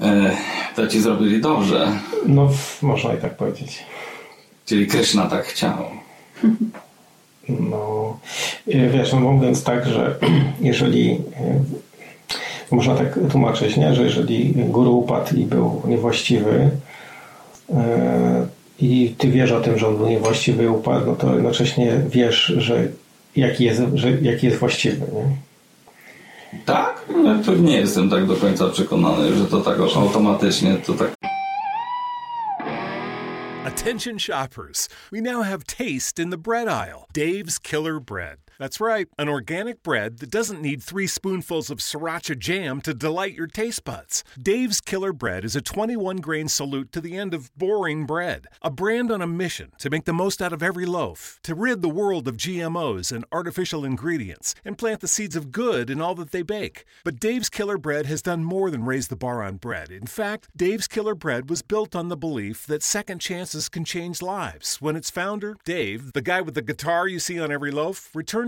e, to ci zrobili dobrze. No, można i tak powiedzieć. Czyli Krishna tak chciał. No, wiesz, no mówiąc tak, że jeżeli e, można tak tłumaczyć, nie? że jeżeli guru upadł i był niewłaściwy e, i ty wiesz o tym, że on był niewłaściwy i upadł, no to jednocześnie wiesz, że jaki jest, że jaki jest właściwy. Nie? Tak? No, to nie jestem tak do końca przekonany, że to tak automatycznie to tak Attention shoppers, we now have taste in the bread aisle. Dave's Killer Bread. That's right, an organic bread that doesn't need three spoonfuls of sriracha jam to delight your taste buds. Dave's Killer Bread is a 21 grain salute to the end of boring bread, a brand on a mission to make the most out of every loaf, to rid the world of GMOs and artificial ingredients, and plant the seeds of good in all that they bake. But Dave's Killer Bread has done more than raise the bar on bread. In fact, Dave's Killer Bread was built on the belief that second chances can change lives. When its founder, Dave, the guy with the guitar you see on every loaf, returned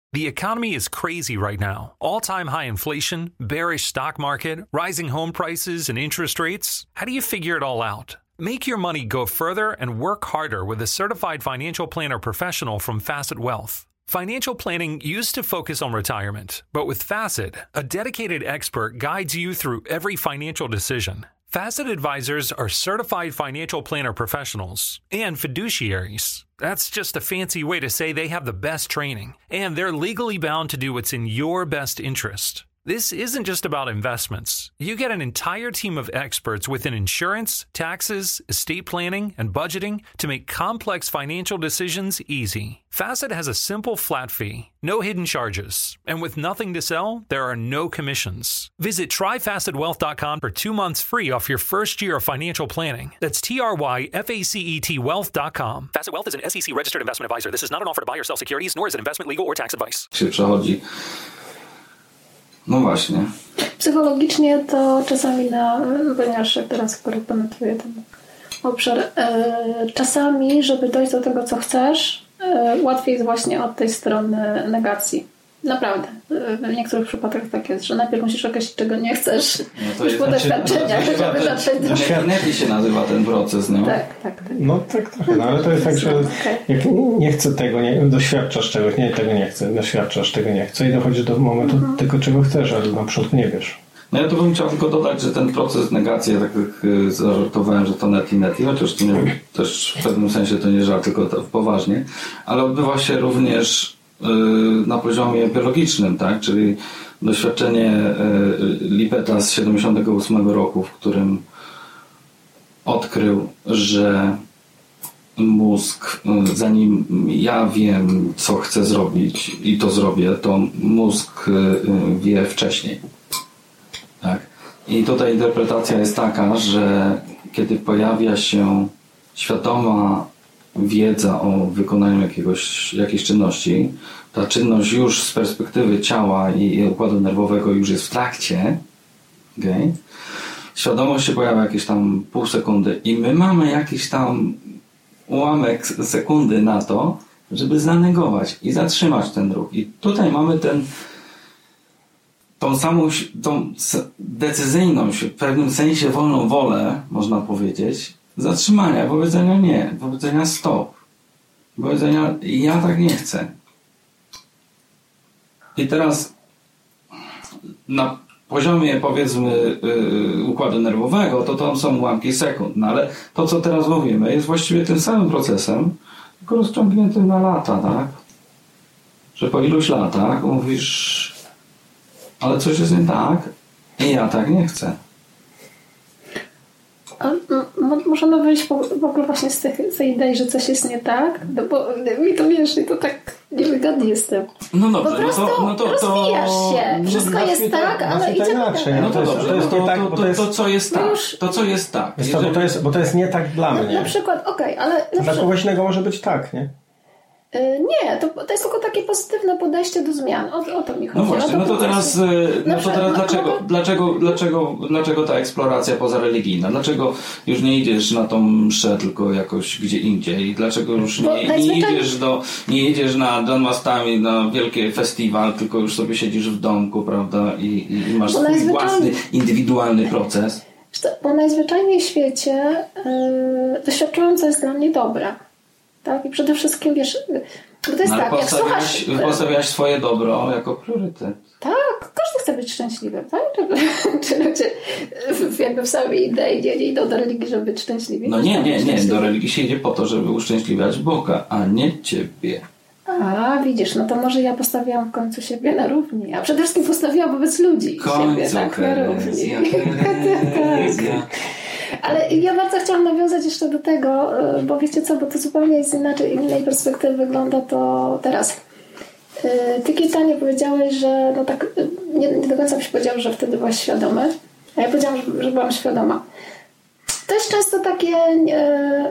The economy is crazy right now. All time high inflation, bearish stock market, rising home prices, and interest rates. How do you figure it all out? Make your money go further and work harder with a certified financial planner professional from Facet Wealth. Financial planning used to focus on retirement, but with Facet, a dedicated expert guides you through every financial decision. Facet advisors are certified financial planner professionals and fiduciaries. That's just a fancy way to say they have the best training, and they're legally bound to do what's in your best interest. This isn't just about investments. You get an entire team of experts within insurance, taxes, estate planning, and budgeting to make complex financial decisions easy. Facet has a simple flat fee, no hidden charges, and with nothing to sell, there are no commissions. Visit tryfacetwealth.com for two months free off your first year of financial planning. That's T R Y F A C E T wealth.com. Facet Wealth is an SEC registered investment advisor. This is not an offer to buy or sell securities, nor is it investment, legal, or tax advice. No właśnie. Psychologicznie to czasami na, ponieważ teraz akurat ten obszar, e, czasami, żeby dojść do tego, co chcesz, e, łatwiej jest właśnie od tej strony negacji. Naprawdę. W niektórych przypadkach tak jest, że najpierw musisz określić, czego nie chcesz, no to już po doświadczeniach, żeby zacząć Doświadczenie się nazywa ten proces, no. Tak, tak, tak. No tak trochę, no, ale to jest tak, że jak nie chcę tego, nie, doświadczasz czegoś, nie, tego nie chcę, doświadczasz tego nie chcę i dochodzisz do momentu mhm. tego, czego chcesz, ale na początku nie wiesz. No ja tu bym chciał tylko dodać, że ten proces negacji, tak jak y, zażartowałem, że to net i net, i chociaż to nie, też w pewnym sensie to nie żart, tylko to poważnie, ale odbywa się również na poziomie biologicznym, tak? czyli doświadczenie y, Lipeta z 78 roku, w którym odkrył, że mózg, zanim ja wiem, co chcę zrobić i to zrobię, to mózg wie wcześniej. Tak? I tutaj interpretacja jest taka, że kiedy pojawia się świadoma wiedza o wykonaniu jakiegoś, jakiejś czynności, ta czynność już z perspektywy ciała i układu nerwowego już jest w trakcie, okay? świadomość się pojawia jakieś tam pół sekundy i my mamy jakiś tam ułamek sekundy na to, żeby zanegować i zatrzymać ten ruch. I tutaj mamy ten tą samą tą decyzyjną, w pewnym sensie wolną wolę, można powiedzieć, zatrzymania, powiedzenia nie, powiedzenia stop, powiedzenia ja tak nie chcę. I teraz na poziomie powiedzmy yy, układu nerwowego, to tam są ułamki sekund, no ale to co teraz mówimy jest właściwie tym samym procesem, tylko rozciągniętym na lata, tak? Że po iluś latach mówisz ale coś jest nie tak i ja tak nie chcę. A, możemy wyjść w ogóle właśnie z, tych, z tej idei, że coś jest nie tak, no bo mi to wiesz, i to tak niewygodnie jestem. No dobrze, po prostu no to, no to, rozwijasz się. Wszystko jest tak, ale idzie inaczej. No to dobrze, to jest nie tak, bo to, to, co jest tak. To co jest tak. Jest to, bo, to jest, bo to jest nie tak dla mnie. Na przykład, okej, okay, ale... Dla kogoś innego może być tak, nie? Y, nie, to, to jest tylko takie pozytywne podejście do zmian. O, o to mi chodzi. No właśnie, no to teraz, y, no to teraz dlaczego, dlaczego, dlaczego, dlaczego ta eksploracja pozareligijna? Dlaczego już nie idziesz na tą mszę, tylko jakoś gdzie indziej? Dlaczego już nie, nie idziesz do, nie idziesz na Don Mastami na wielki festiwal, tylko już sobie siedzisz w domku, prawda? I, i masz swój własny, indywidualny proces. Bo najzwyczajniej w świecie yy, jest dla mnie dobra tak? I przede wszystkim wiesz, bo to jest no, tak, jak słuchasz... Postawiałaś swoje dobro jako priorytet. Tak, każdy chce być szczęśliwy, tak? Czy ludzie jakby w samej idei nie, nie idą do religii, żeby być szczęśliwi? No nie, nie, nie. Do religii się idzie po to, żeby uszczęśliwiać Boga, a nie Ciebie. A, widzisz, no to może ja postawiłam w końcu siebie na równi, a przede wszystkim postawiłam wobec ludzi końcu siebie tak na równi. tak. Ale ja bardzo chciałam nawiązać jeszcze do tego, e, bo wiecie co, bo to zupełnie jest inaczej, innej perspektywy wygląda to teraz. E, ty Kitanie powiedziałeś, że no tak, e, nie, nie do końca byś powiedział, że wtedy byłaś świadomy, a ja powiedziałam, że, że byłam świadoma. To jest często takie,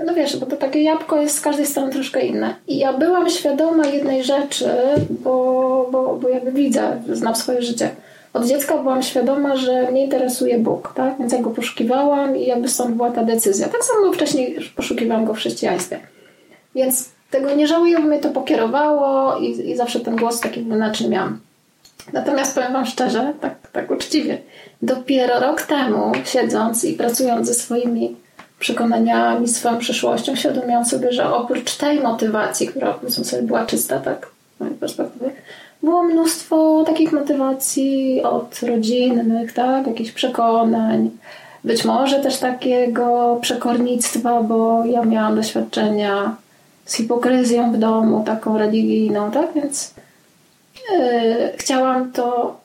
no wiesz, bo to takie jabłko jest z każdej strony troszkę inne. I ja byłam świadoma jednej rzeczy, bo, bo, bo jakby widzę, znam swoje życie od dziecka byłam świadoma, że mnie interesuje Bóg, tak? Więc ja go poszukiwałam i jakby stąd była ta decyzja. Tak samo wcześniej poszukiwałam go w chrześcijaństwie. Więc tego nie żałuję, bo mnie to pokierowało i, i zawsze ten głos taki wewnętrzny miałam. Natomiast powiem Wam szczerze, tak, tak uczciwie, dopiero rok temu, siedząc i pracując ze swoimi przekonaniami, swoją przyszłością, świadomiłam sobie, że oprócz tej motywacji, która powiedzmy sobie była czysta, tak, z mojej perspektywy, było mnóstwo takich motywacji od rodzinnych, tak, jakichś przekonań, być może też takiego przekornictwa, bo ja miałam doświadczenia z hipokryzją w domu, taką religijną, tak, więc yy, chciałam to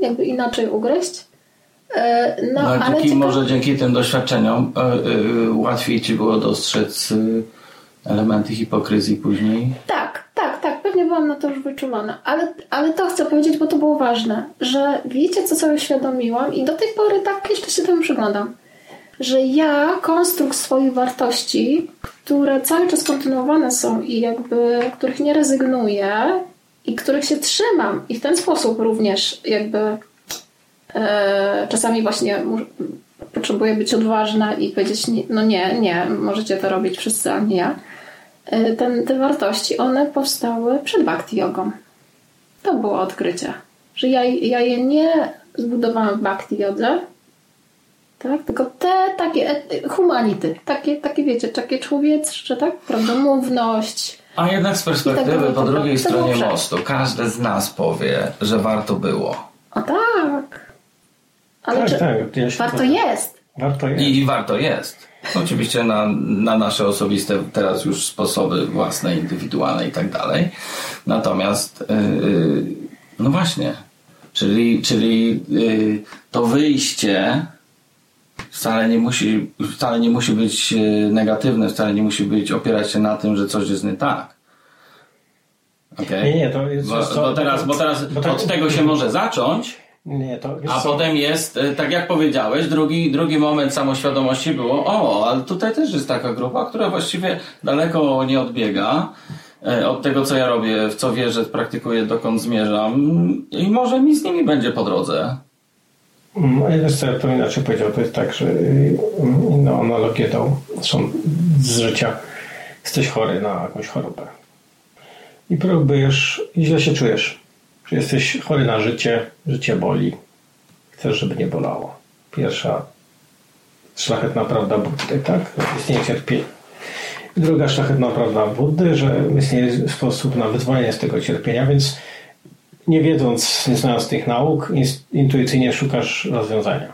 jakby inaczej ugryźć. Yy, no, no dzięki, tylko... może dzięki tym doświadczeniom yy, łatwiej Ci było dostrzec elementy hipokryzji później? Tak, tak, tak, pewnie byłam na to już wyczulona, ale, ale to chcę powiedzieć, bo to było ważne, że wiecie, co sobie uświadomiłam i do tej pory tak jeszcze się temu przyglądam, że ja konstrukt swoich wartości, które cały czas kontynuowane są i jakby których nie rezygnuję i których się trzymam i w ten sposób również jakby E, czasami właśnie potrzebuję być odważna i powiedzieć, no nie, nie, możecie to robić wszyscy, a nie ja. E, ten, te wartości, one powstały przed bhakti jogą. To było odkrycie, że ja, ja je nie zbudowałam w bhakti jodze, tak? Tylko te takie humanity, takie, takie wiecie, takie człowieczcze, tak? Prawdomówność. A jednak z perspektywy tak po drugiej stronie mostu, każdy z nas powie, że warto było. A tak. Ale tak, czy, tak, ja warto jest. Warto jest. I, I warto jest. Oczywiście na, na nasze osobiste teraz już sposoby własne, indywidualne i tak dalej. Natomiast yy, no właśnie, czyli, czyli yy, to wyjście wcale nie musi, wcale nie musi być e, negatywne, wcale nie musi być opierać się na tym, że coś jest nie tak. Okay? Nie, nie, to jest. Bo, bo teraz, bo teraz bo od tego się może zacząć. Nie, to a potem jest, e, tak jak powiedziałeś, drugi, drugi moment samoświadomości było, o, ale tutaj też jest taka grupa, która właściwie daleko nie odbiega e, od tego, co ja robię, w co wierzę, praktykuję, dokąd zmierzam i może mi z nimi będzie po drodze. Mm, wiesz co, ja to inaczej powiedział. To jest tak, że y, inną analogię dał są z życia. Jesteś chory na jakąś chorobę i próbujesz i źle się czujesz. Że jesteś chory na życie, życie boli. Chcesz, żeby nie bolało. Pierwsza szlachetna prawda Buddy, tak? Istnieje cierpienie. Druga szlachetna prawda Buddy, że istnieje sposób na wyzwolenie z tego cierpienia, więc nie wiedząc, nie znając tych nauk, intuicyjnie szukasz rozwiązania.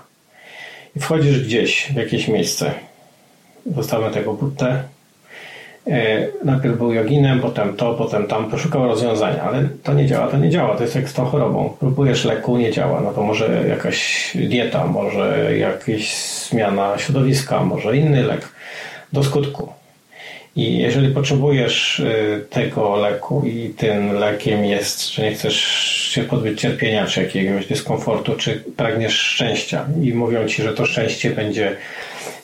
I wchodzisz gdzieś w jakieś miejsce. Zostawmy tego Buddę. E, najpierw był joginem, potem to, potem tam, poszukał rozwiązania, ale to nie działa, to nie działa, to jest jak z tą chorobą. Próbujesz leku, nie działa, no to może jakaś dieta, może jakaś zmiana środowiska, może inny lek do skutku. I jeżeli potrzebujesz y, tego leku i tym lekiem jest, że nie chcesz się pozbyć cierpienia, czy jakiegoś dyskomfortu, czy pragniesz szczęścia i mówią ci, że to szczęście będzie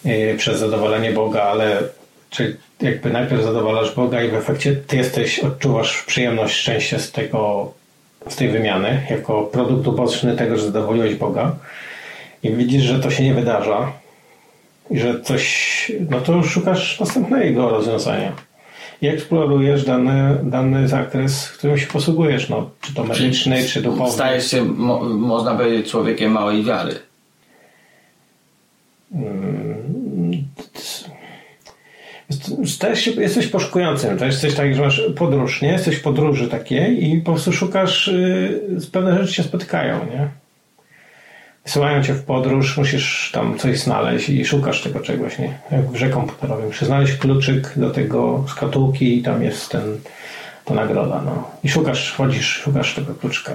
y, przez zadowolenie Boga, ale czy jakby najpierw zadowalasz Boga i w efekcie ty jesteś, odczuwasz przyjemność, szczęście z tego, z tej wymiany, jako produkt uboczny tego, że zadowoliłeś Boga i widzisz, że to się nie wydarza, i że coś, no to szukasz następnego rozwiązania. I eksplorujesz dany, dany zakres, którym się posługujesz, no, czy to medyczny, czy, czy duchowy. Stajesz się, mo, można powiedzieć, człowiekiem małej wiary. Hmm. Jesteś poszukującym, to jesteś tak, że masz podróż, nie? Jesteś w podróży takiej i po prostu szukasz, yy, pewne rzeczy się spotykają, nie? wysyłają cię w podróż, musisz tam coś znaleźć i szukasz tego czegoś, nie? Jak w grze komputerowej. Musisz znaleźć kluczyk do tego szkatułki i tam jest ten, ta nagroda, no. I szukasz, chodzisz, szukasz tego kluczka.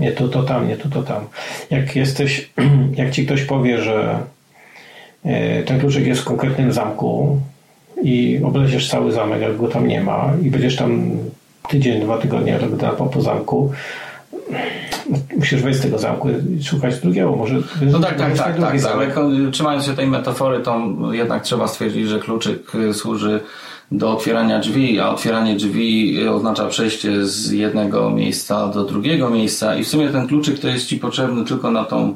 Nie tu, to tam, nie tu, to tam. Jak jesteś, jak ci ktoś powie, że e, ten kluczyk jest w konkretnym zamku i obleziesz cały zamek, jak go tam nie ma i będziesz tam tydzień, dwa tygodnie po, po zamku, musisz wejść z tego zamku i szukać drugiego. Może no tak, tak, tak, tak, ale trzymając się tej metafory, to jednak trzeba stwierdzić, że kluczyk y, służy do otwierania drzwi, a otwieranie drzwi oznacza przejście z jednego miejsca do drugiego miejsca i w sumie ten kluczyk to jest Ci potrzebny tylko na tą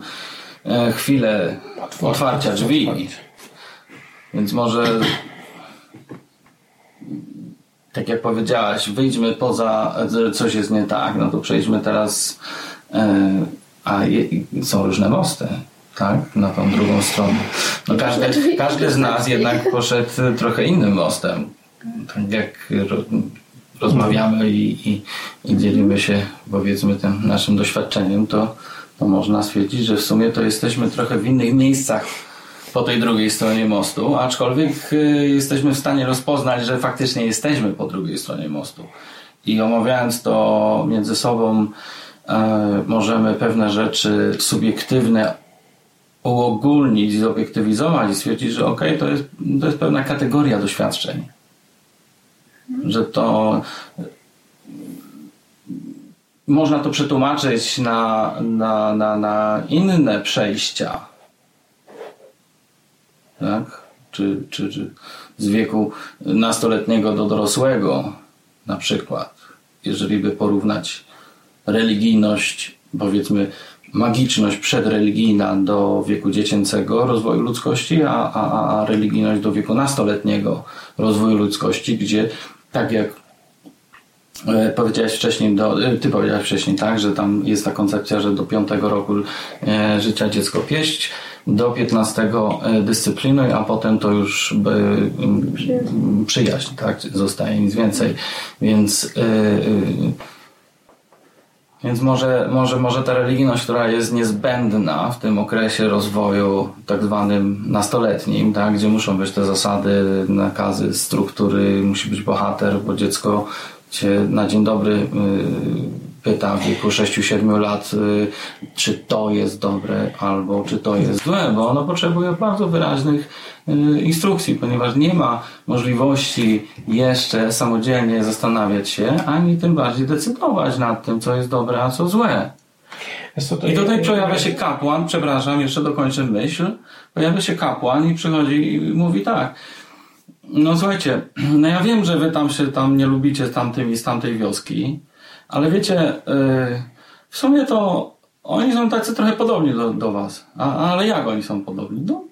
e, chwilę otwarcia drzwi. Więc może tak jak powiedziałaś, wyjdźmy poza, coś jest nie tak, no to przejdźmy teraz, e, a są różne mosty, tak, na tą drugą stronę. No każdy, każdy z nas jednak poszedł trochę innym mostem. Tak jak rozmawiamy i, i, i dzielimy się, powiedzmy, tym naszym doświadczeniem, to, to można stwierdzić, że w sumie to jesteśmy trochę w innych miejscach po tej drugiej stronie mostu, aczkolwiek y, jesteśmy w stanie rozpoznać, że faktycznie jesteśmy po drugiej stronie mostu. I omawiając to między sobą, e, możemy pewne rzeczy subiektywne uogólnić, zobiektywizować i stwierdzić, że ok, to jest, to jest pewna kategoria doświadczeń. Że to można to przetłumaczyć na, na, na, na inne przejścia tak? Czy, czy, czy z wieku nastoletniego do dorosłego, na przykład, jeżeli by porównać religijność, powiedzmy, magiczność przedreligijna do wieku dziecięcego rozwoju ludzkości, a, a, a religijność do wieku nastoletniego rozwoju ludzkości, gdzie tak jak e, powiedziałeś wcześniej, do, e, ty powiedziałeś wcześniej, tak, że tam jest ta koncepcja, że do piątego roku e, życia dziecko pieść, do 15 dyscyplinuj, a potem to już przyjaźń, tak, zostaje nic więcej. Więc więc może, może, może ta religijność, która jest niezbędna w tym okresie rozwoju tak zwanym nastoletnim, tak, gdzie muszą być te zasady, nakazy, struktury, musi być bohater, bo dziecko cię na dzień dobry y, pyta w wieku 6-7 lat, y, czy to jest dobre albo czy to jest złe, bo ono potrzebuje bardzo wyraźnych y, instrukcji, ponieważ nie ma możliwości jeszcze samodzielnie zastanawiać się, ani tym bardziej decydować nad tym, co jest dobre, a co złe. I tutaj pojawia się kapłan, przepraszam, jeszcze dokończę myśl, pojawia się kapłan i przychodzi i mówi tak, no słuchajcie, no ja wiem, że wy tam się tam nie lubicie z tamtymi z tamtej wioski, ale wiecie, y, w sumie to oni są tacy trochę podobni do, do was. A, ale jak oni są podobni? No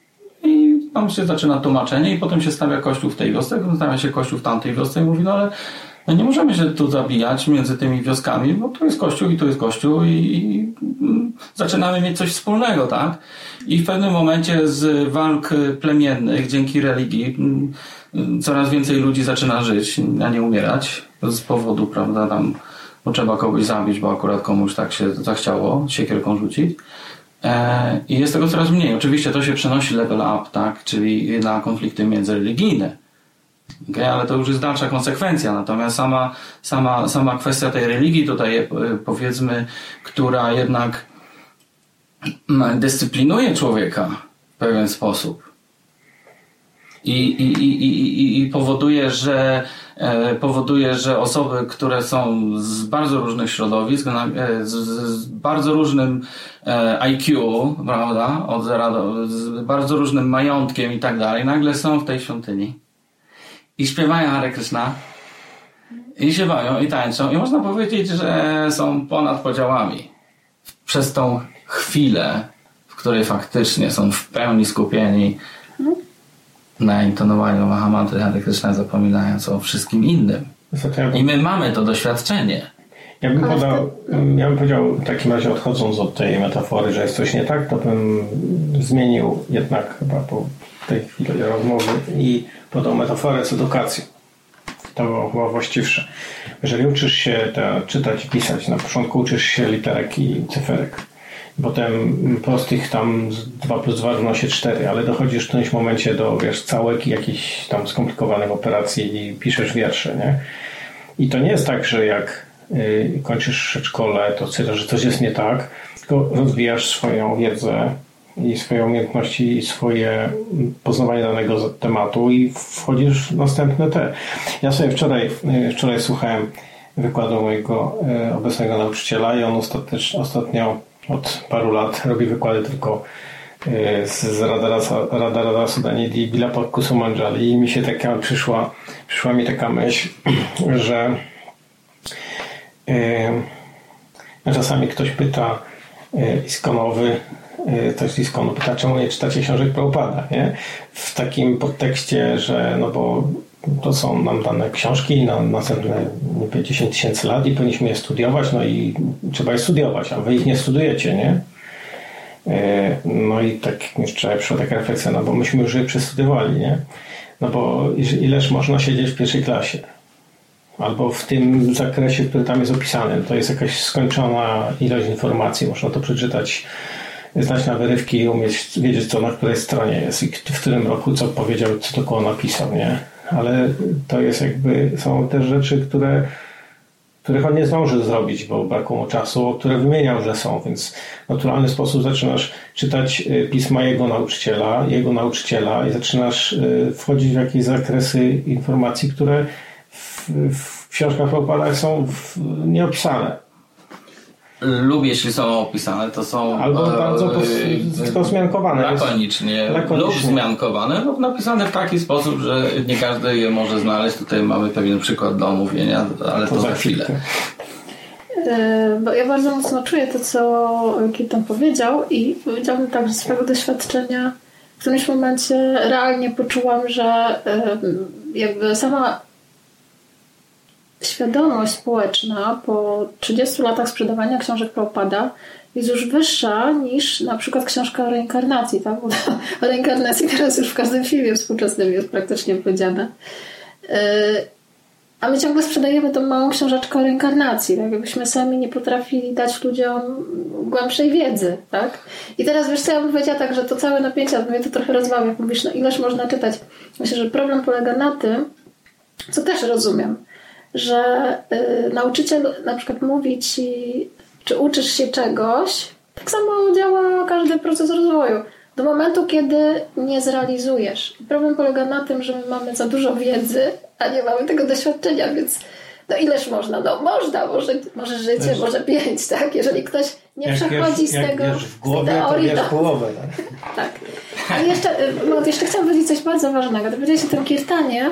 i tam się zaczyna tłumaczenie i potem się stawia kościół w tej wiosce, potem stawia się kościół w tamtej wiosce i mówi, no ale no nie możemy się tu zabijać między tymi wioskami, bo tu jest kościół i tu jest kościół i, i mm, zaczynamy mieć coś wspólnego, tak? I w pewnym momencie z walk plemiennych dzięki religii mm, coraz więcej ludzi zaczyna żyć, a nie umierać z powodu, prawda, tam bo trzeba kogoś zabić, bo akurat komuś tak się zachciało siekierką rzucić. E, I jest tego coraz mniej. Oczywiście to się przenosi level up, tak? czyli na konflikty międzyreligijne. Okay? Ale to już jest dalsza konsekwencja. Natomiast sama, sama, sama kwestia tej religii tutaj, e, powiedzmy, która jednak dyscyplinuje człowieka w pewien sposób. I, i, i, i, i powoduje, że powoduje, że osoby, które są z bardzo różnych środowisk, e, z, bardzo różnym e, IQ, prawda, od zera do, z bardzo różnym majątkiem i tak dalej, nagle są w tej świątyni. I śpiewają Hare Krishna. I się i tańczą. I można powiedzieć, że są ponad podziałami. Przez tą chwilę, w której faktycznie są w pełni skupieni na intonowaniu Mahamanty Hare Krishna zapominając o wszystkim innym. I my mamy to doświadczenie. Ja bym, podał, ja bym powiedział w takim razie odchodząc od tej metafory, że jest coś nie tak, to bym zmienił jednak chyba po tej chwili rozmowy i podał metaforę z edukacją. To było chyba właściwsze. Jeżeli uczysz się te, czytać i pisać, na początku uczysz się literek i cyferek Potem prostych tam 2 plus 2 równa się 4, ale dochodzisz w którymś momencie do wiesz, całek jakichś tam skomplikowanych operacji i piszesz wiersze, nie? I to nie jest tak, że jak y, kończysz przedszkole, to stwierdzasz, że coś jest nie tak, tylko rozwijasz swoją wiedzę i swoje umiejętności i swoje poznawanie danego tematu i wchodzisz w następne te. Ja sobie wczoraj, y, wczoraj słuchałem wykładu mojego y, obecnego nauczyciela i on ostatnio od paru lat robi wykłady tylko e, z Radara Sudanidi i Bilapa Kusumanjali i mi się taka przyszła, przyszła mi taka myśl, że e, czasami ktoś pyta e, iskonowy, ktoś z iskonu pyta, czemu nie czytacie książek Prabhupada, nie? W takim podtekście, że no bo to są nam dane książki na następne 50 tysięcy lat i powinniśmy je studiować, no i trzeba je studiować, a wy ich nie studujecie, nie? E, no i tak jeszcze przyszła taka refleksja, no bo myśmy już je przestudiowali, nie? No bo ileż można siedzieć w pierwszej klasie? Albo w tym zakresie, który tam jest opisany. To jest jakaś skończona ilość informacji, można to przeczytać, znać na wyrywki i umieć wiedzieć, co na której stronie jest i w którym roku co powiedział, co to koło napisał, nie? Ale to jest jakby, są też rzeczy, które, których on nie zdąży zrobić, bo brakło mu czasu, które wymieniał, że są, więc w naturalny sposób zaczynasz czytać y, pisma jego nauczyciela, jego nauczyciela i zaczynasz y, wchodzić w jakieś zakresy informacji, które w, w książkach o są nieopisane lub jeśli są opisane, to są albo bardzo e, zmiankowane. Lakonicznie, lakonicznie lub zmiankowane lub napisane w taki sposób, że nie każdy je może znaleźć. Tutaj mamy pewien przykład do omówienia, ale to, to za chwilę. E, bo ja bardzo mocno czuję to, co Kirtan powiedział i powiedziałbym tak, że z swojego doświadczenia w którymś momencie realnie poczułam, że e, jakby sama świadomość społeczna po 30 latach sprzedawania książek Prabhupada jest już wyższa niż na przykład książka o reinkarnacji, tak? Bo o reinkarnacji teraz już w każdym filmie współczesnym jest praktycznie powiedziane. A my ciągle sprzedajemy tą małą książeczkę o reinkarnacji, tak? Jakbyśmy sami nie potrafili dać ludziom głębszej wiedzy, tak? I teraz wiesz co, ja bym powiedziała tak, że to całe napięcie, mnie to trochę rozwawia, jak mówisz, no ileż można czytać. Myślę, że problem polega na tym, co też rozumiem, że y, nauczyciel na przykład mówi ci, czy uczysz się czegoś, tak samo działa każdy proces rozwoju. Do momentu, kiedy nie zrealizujesz. Problem polega na tym, że my mamy za dużo wiedzy, a nie mamy tego doświadczenia, więc no ileż można? No można, może, może życie, wiesz, może pięć, tak? Jeżeli ktoś nie jak przechodzi wiesz, z tego jak w głowie, teorii, to wiesz połowę. Tak? tak. A jeszcze, no, jeszcze chciałam powiedzieć coś bardzo ważnego. To powiedziałeś o tym kirtanie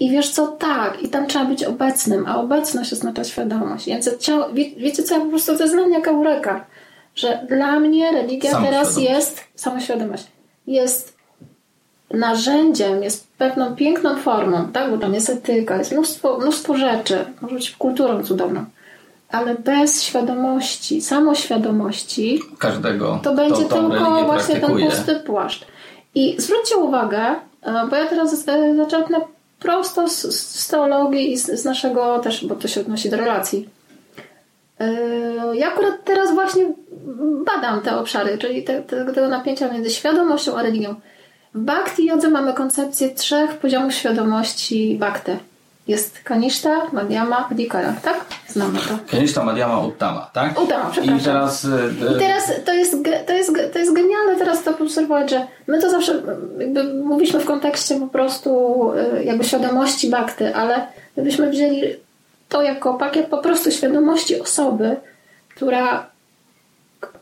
i wiesz co, tak, i tam trzeba być obecnym, a obecność oznacza świadomość. Więc ciało, wie, wiecie co, ja po prostu to mnie jak eureka, że dla mnie religia teraz jest, samoświadomość, jest narzędziem, jest pewną piękną formą, tak? bo tam jest etyka, jest mnóstwo, mnóstwo rzeczy, może być kulturą cudowną, ale bez świadomości, samoświadomości każdego, to będzie tylko właśnie praktykuje. ten pusty płaszcz. I zwróćcie uwagę, bo ja teraz e, zaczerpnę prosto z, z teologii i z, z naszego też, bo to się odnosi do relacji. E, Ja akurat teraz właśnie badam te obszary, czyli te, te, tego napięcia między świadomością a religią. W Bhakti Jodze mamy koncepcję trzech poziomów świadomości Bhakty. Jest Kanishta, Madhyama, Adhikara, tak? Znamy to. Kanishta, Madhyama, Uttama, tak? Uttama, przepraszam. I teraz... y, I teraz to jest, to, jest, to jest genialne teraz to obserwować, że my to zawsze jakby mówiliśmy w kontekście po prostu y, jakby świadomości Bhakty, ale gdybyśmy wzięli to jako pakiet po prostu świadomości osoby, która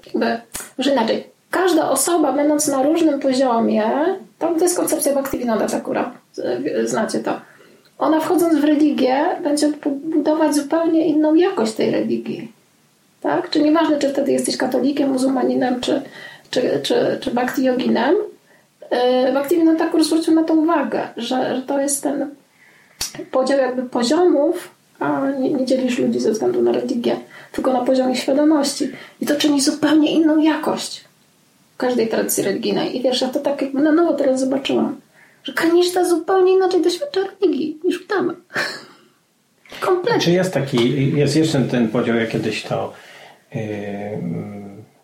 jakby, może inaczej, każda osoba będąc na różnym poziomie, to, to jest koncepcja Bhaktivinoda Thakura, znacie to. Ona wchodząc w religię będzie budować zupełnie inną jakość tej religii. Tak? Czy nieważne, czy wtedy jesteś katolikiem, muzułmaninem, czy, czy, czy, czy bhakti yoginem, yy, Bhaktivinoda Thakur zwrócił na to uwagę, że, że to jest ten podział jakby poziomów, a nie, nie dzielisz ludzi ze względu na religię, tylko na poziomie świadomości. I to czyni zupełnie inną jakość każdej tradycji religijnej. I wiesz, ja to tak jakby na nowo teraz zobaczyłam, że Kaniszta zupełnie inaczej doświadcza religii niż Utama. Kompletnie. Czy jest taki, jest jeszcze ten podział, jak kiedyś to yy,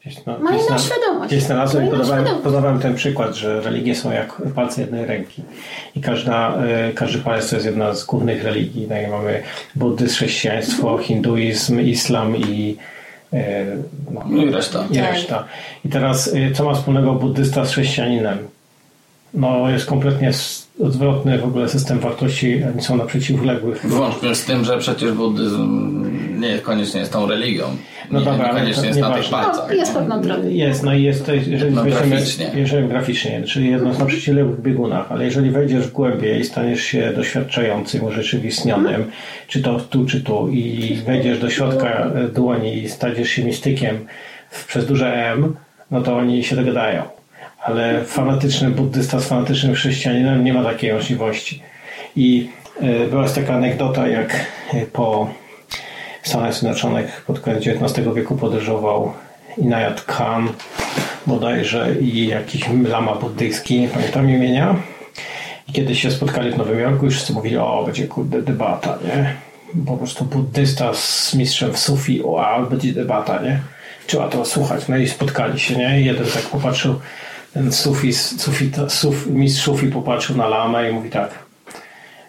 gdzieś, no, Ma gdzieś inną na- świadomość. Gdzieś znalazłem i podawałem, podawałem ten przykład, że religie są jak palce jednej ręki. I każda, yy, każdy palec to jest jedna z głównych religii. Tak, jak mamy buddyzm, chrześcijaństwo, hinduizm, islam i yy, no, No i reszta. I, Tak. reszta. I teraz, yy, co ma wspólnego buddysta z chrześcijaninem? No, jest kompletnie odwrotny w ogóle system wartości, oni są na przeciwległych. Włącznie z tym, że przecież buddyzm nie koniecznie jest tą religią. No nie, dobra, ale niekoniecznie jest na tych palcach. No, jest pewna droga. Jest, no i jest to, jeżeli No, graficznie. jeżeli graficznie, czyli jedno na przeciwległych biegunach, ale jeżeli wejdziesz w głębiej i staniesz się doświadczającym, urzeczywistnionym, czy to tu, czy tu i wejdziesz do środka e, dłoni i staniesz się mistykiem przez duże M, no to oni się dogadają. Ale fanatyczny buddysta z fanatycznym chrześcijaninem nie ma takiej możliwości. I e, była jest taka anegdota, jak e, po Stanach Zjednoczonych pod koniec XIX wieku podróżował Inayat Khan bodajże i jakiś lama buddyjski, nie pamiętam imienia. I kiedy się spotkali w Nowym Jorku, już wszyscy mówili, o, będzie kurde debata, nie? Po prostu buddysta z mistrzem w sufi, o, ale będzie debata, nie? Trzeba to słuchać. No i spotkali się, nie? I jeden tak popatrzył, ten sufi, sufi, suf, mistrz sufi popatrzył na lamę i mówi tak,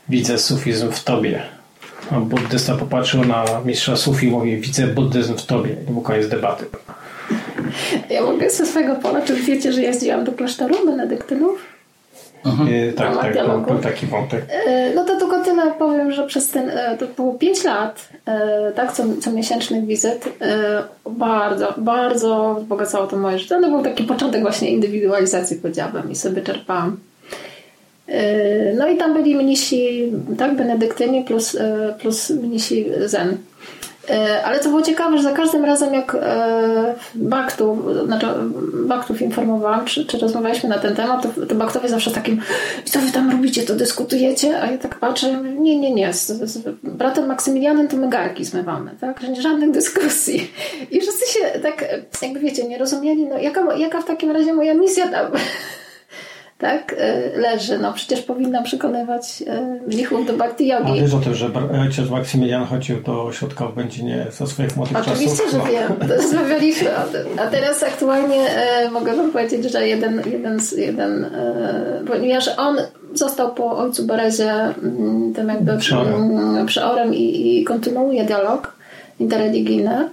widzę sufizm w tobie. A buddysta popatrzył na mistrza sufi i mówi, widzę buddyzm w tobie. I był koniec debaty. Ja mogę ze swojego pola, czy wiecie, że jeździłam do klasztoru benedyktynów? E, tak, tak, był, był taki wątek. E, No to tylko tyle powiem, że przez ten, e, to było 5 lat, tak, co, co miesięcznych wizyt, bardzo, bardzo wzbogacało to moje życie. To był taki początek właśnie indywidualizacji, powiedziałabym, i sobie czerpałam no i tam byli mnisi, tak, benedyktyni plus, plus mnisi zen. E, ale co było ciekawe, że za każdym razem jak Baktów, znaczy Baktów informowałam, czy, czy rozmawialiśmy na ten temat, to, to Baktowie zawsze takim co wy tam robicie, to dyskutujecie? A ja tak patrzę, nie, nie, nie, z, z bratem Maksymilianem to my garki zmywamy, tak? Żadnych dyskusji. I wszyscy się tak, jakby wiecie, nie rozumieli, no jaka, jaka w takim razie moja misja tam tak, e, leży. No przecież powinna przekonywać e, mnichów do bhakti yogi. A wiesz o tym, że ojciec Maksymilian chodził do ośrodka w Będzinie ze swoich młodych Oczywiście, czasów? Oczywiście, że no. wiem. Rozmawialiśmy o tym. A teraz aktualnie e, mogę wam powiedzieć, że jeden, jeden, jeden ponieważ on został po ojcu Berezie mm, tym jakby przeorem, mm, przeorem i, i kontynuuje dialog interreligijny.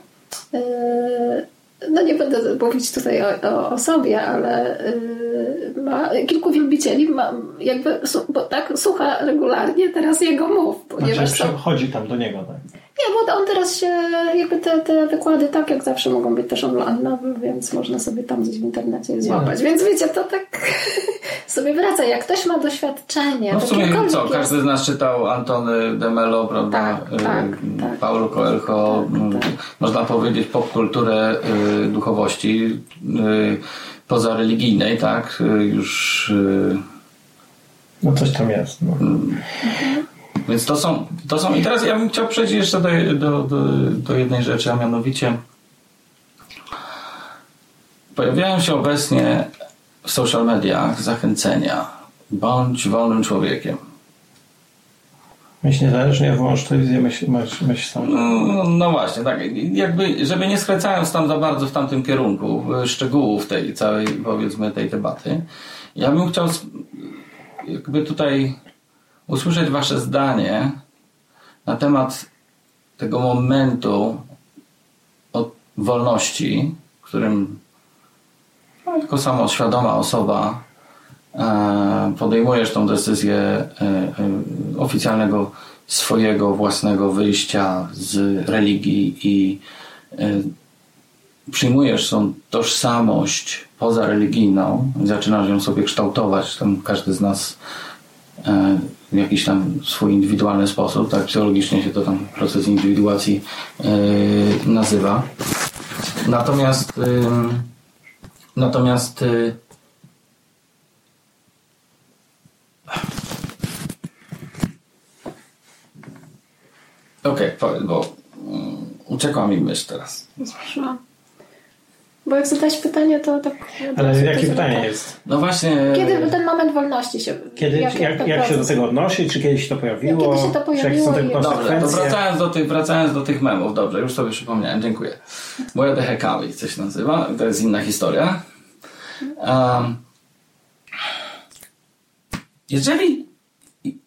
No nie będę mówić tutaj o, o, o sobie, ale yy, ma kilku wielbicieli, ma jakby, bo tak słucha regularnie teraz jego mów. Ponieważ znaczy, chodzi tam do niego, tak? Nie, bo on teraz się, jakby te, te wykłady tak jak zawsze mogą być też online, więc można sobie tam gdzieś w internecie je złapać. Więc wiecie, to tak sobie wraca. Jak ktoś ma doświadczenie... No w sumie co, jest... każdy z nas czytał Antony de Mello, prawda? Tak, tak, tak. Paulo Coelho. Tak, mm, tak. Można powiedzieć popkulturę y, duchowości y, pozareligijnej, tak? Y, już... Y, no coś tam jest. No. Mhm. Więc to są, to są. I teraz ja bym chciał przejść jeszcze do, do, do, do jednej rzeczy, a mianowicie pojawiają się obecnie w social mediach zachęcenia. Bądź wolnym człowiekiem. Myśl niezależnie, włącz telewizję, myśl, myśl, myśl sam. No, no, właśnie, tak. Jakby, żeby nie skręcając tam za bardzo w tamtym kierunku szczegółów tej całej, powiedzmy, tej debaty, ja bym chciał jakby tutaj usłyszeć Wasze zdanie na temat tego momentu wolności, w którym no, jako samoświadoma osoba e, podejmujesz tą decyzję e, e, oficjalnego swojego własnego wyjścia z religii i przyjmujesz tą tożsamość pozareligijną i zaczynasz ją sobie kształtować. Tam każdy z nas w jakiś tam swój indywidualny sposób, tak psychologicznie się to tam proces indywiduacji nazywa. Natomiast natomiast yy, Okej, okay, bo um, uciekła mi myśl teraz. Proszę. Bo jak zadać pytanie, to tak... Ale jakie pytanie tak. jest? No właśnie... Kiedy ten moment wolności się... Kiedy, jak, jak, jak, się do tego odnosi? Czy kiedyś to pojawiło? Kiedy się to pojawiło? Czy Dobrze, to wracając do, tych, wracając do tych memów. Dobrze, już sobie przypomniałem. Dziękuję. Moja Dehekawi, coś się nazywa. To jest inna historia. Um, jeżeli,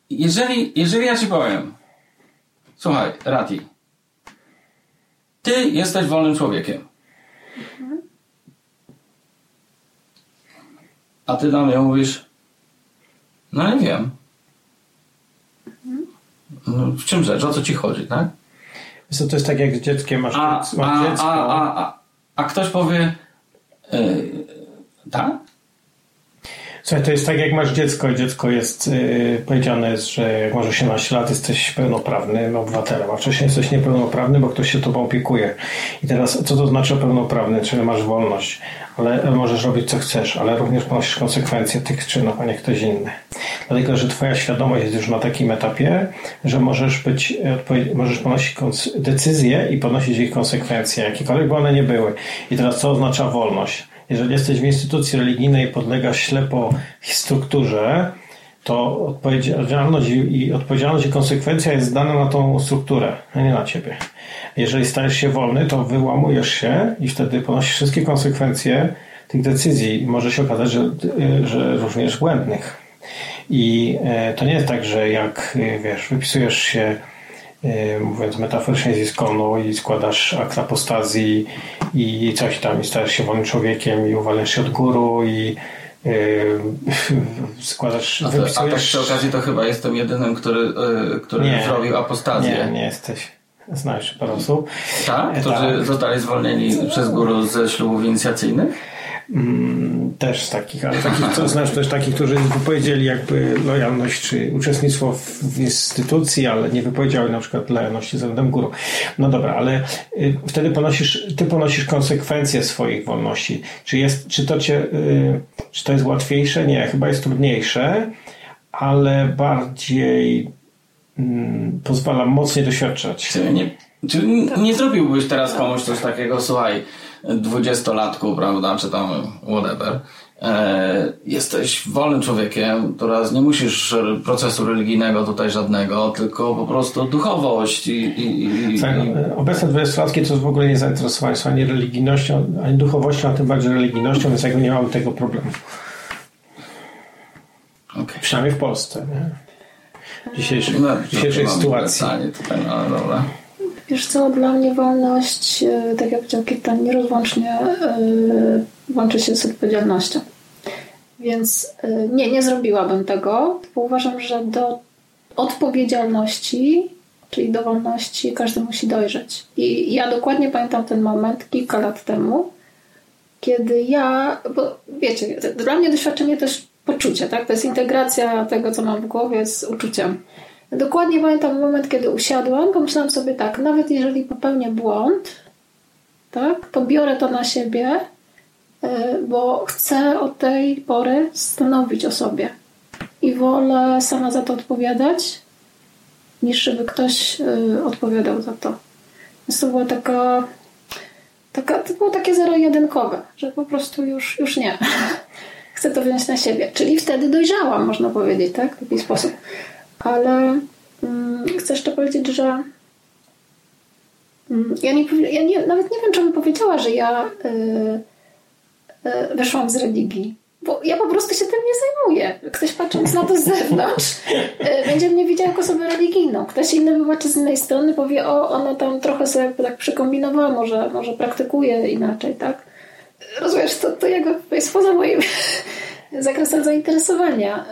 jeżeli, jeżeli ja ci powiem słuchaj, Rati, ty jesteś wolnym człowiekiem. A ty do mnie mówisz, no nie wiem. No, w czym rzecz? O co ci chodzi, tak? Co to jest tak jak z dzieckiem, masz, a, masz a, dziecko. A, a, a, a ktoś powie, yy, tak? Słuchaj, to jest tak jak masz dziecko i dziecko jest, yy, powiedziane jest, że jak masz 18 lat jesteś pełnoprawnym obywatelem, a wcześniej jesteś niepełnoprawny, bo ktoś się tobą opiekuje. I teraz co to znaczy pełnoprawny? Czyli masz wolność, ale możesz robić co chcesz, ale również ponosisz konsekwencje tych czynów, a nie ktoś inny. Dlatego, że twoja świadomość jest już na takim etapie, że możesz być, możesz ponosić decyzje i ponosić ich konsekwencje, jakiekolwiek by one nie były. I teraz co oznacza wolność? Jeżeli jesteś w instytucji religijnej i podlegasz ślepo strukturze, to odpowiedzialność i odpowiedzialność i konsekwencja jest dana na tą strukturę, a nie na ciebie. Jeżeli stajesz się wolny, to wyłamujesz się i wtedy ponosisz wszystkie konsekwencje tych decyzji. Może się okazać, że, że również błędnych. I e, to nie jest tak, że jak wiesz, wypisujesz się E, mówiąc metaforycznie z iskonu i składasz akt apostazji i coś tam i stajesz się wolnym człowiekiem i uwalasz się od góru i yy, składasz... A, to, wypisujesz... a tak przy okazji to chyba jestem jedynym, który, yy, który nie, zrobił apostazję. Nie, nie jesteś. Znasz parę osób. Tak? Którzy tak. zostali zwolnieni przez guru ze ślubów inicjacyjnych? Mm, też takich, ale takich, co znasz też takich, którzy wypowiedzieli jakby lojalność czy uczestnictwo w, w instytucji, ale nie wypowiedziały na przykład lojalności względem guru. No dobra, ale y, wtedy ponosisz, ty ponosisz konsekwencje swoich wolności. Czy jest, czy to cię, y, czy to jest łatwiejsze? Nie, chyba jest trudniejsze, ale bardziej mm, pozwala mocniej doświadczać. Czy nie, czy nie zrobiłbyś teraz komuś coś takiego, słuchaj, dwudziestolatku, prawda, czy tam whatever, e, jesteś wolnym człowiekiem, teraz nie musisz procesu religijnego tutaj żadnego, tylko po prostu duchowość i... i, i, tak. Obecne dwudziestolatki to w ogóle nie zainteresowanie są ani religijnością, ani duchowością, a tym bardziej religijnością, więc jakby nie mamy tego problemu. Okay. Przynajmniej w Polsce, nie? Dzisiejszej, no, dzisiejszej sytuacji. Tutaj, no, dobra. Wiesz co, dla mnie wolność, e, tak jak powiedział Kirtan, nierozłącznie yy, łączy się z odpowiedzialnością. Więc yy, nie, nie zrobiłabym tego, bo uważam, że do odpowiedzialności, czyli do wolności, każdy musi dojrzeć. I ja dokładnie pamiętam ten moment kilka lat temu, kiedy ja, bo wiecie, dla mnie doświadczenie też poczucie, tak? To jest integracja tego, co mam w głowie z uczuciem. Dokładnie pamiętam moment, kiedy usiadłam, pomyślałam sobie tak, nawet jeżeli popełnię błąd, tak, to biorę to na siebie, e, bo chcę od tej pory stanowić o sobie. I wolę sama za to odpowiadać, niż żeby ktoś e, odpowiadał za to. Więc to była taka, taka to było takie zero-jedynkowe, że po prostu już, już nie. Chcę to wziąć na siebie. Czyli wtedy dojrzałam, można powiedzieć, tak? W jakiś sposób ale mm, chcę jeszcze powiedzieć, że mm, ja, nie, ja nie, nawet nie wiem, czy bym powiedziała, że ja y, y, wyszłam z religii. Bo ja po prostu się tym nie zajmuję. Ktoś patrząc na to z zewnątrz, y, będzie mnie widział jako osobę religijną. Ktoś inny wybaczy z innej strony, powie, o, ona tam trochę sobie tak przykombinowała, może, może praktykuje inaczej, tak? Rozumiesz, to, to jakby jest poza moim zakresem zainteresowania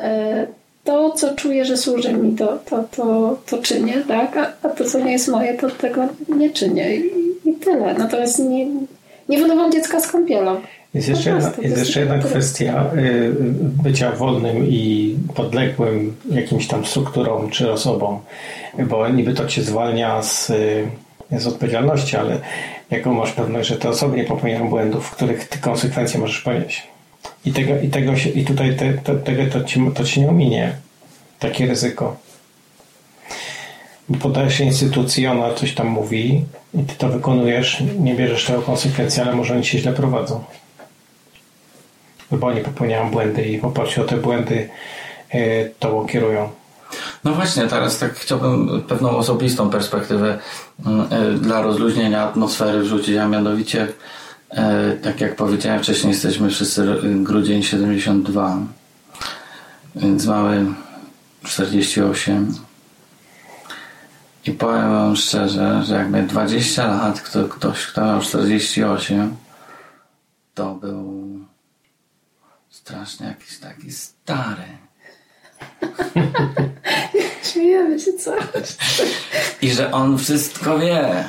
to, co czuję, że służy mi, to, to, to, to czynię, tak? A, a to, co nie jest moje, to tego nie czynię. I, i tyle. Natomiast nie, nie wydawam dziecka z kąpielą. Jest jeszcze, jedna, jest jeszcze jedna kwestia y, bycia wolnym i podległym jakimś tam strukturom czy osobom, bo niby to cię zwalnia z, z odpowiedzialności, ale jaką masz pewność, że te osoby nie popełniają błędów, których ty konsekwencje możesz ponieść? I, tego, i, tego się, i tutaj te, to, tego to ci, to ci nie ominie. Takie ryzyko. Bo podajesz instytucji, ona coś tam mówi i ty to wykonujesz, nie bierzesz tego konsekwencji, ale może oni się źle prowadzą. Bo oni popełniają błędy i w oparciu o te błędy yy, tobą kierują. No właśnie, teraz tak chciałbym pewną osobistą perspektywę yy, dla rozluźnienia atmosfery wrzucić, a mianowicie E, tak jak powiedziałem wcześniej, jesteśmy wszyscy grudzień 72, więc mamy 48. I powiem Wam szczerze, że jak miał 20 lat, kto, ktoś, kto miał 48, to był strasznie jakiś taki stary. Śmiejemy się co? I że on wszystko wie.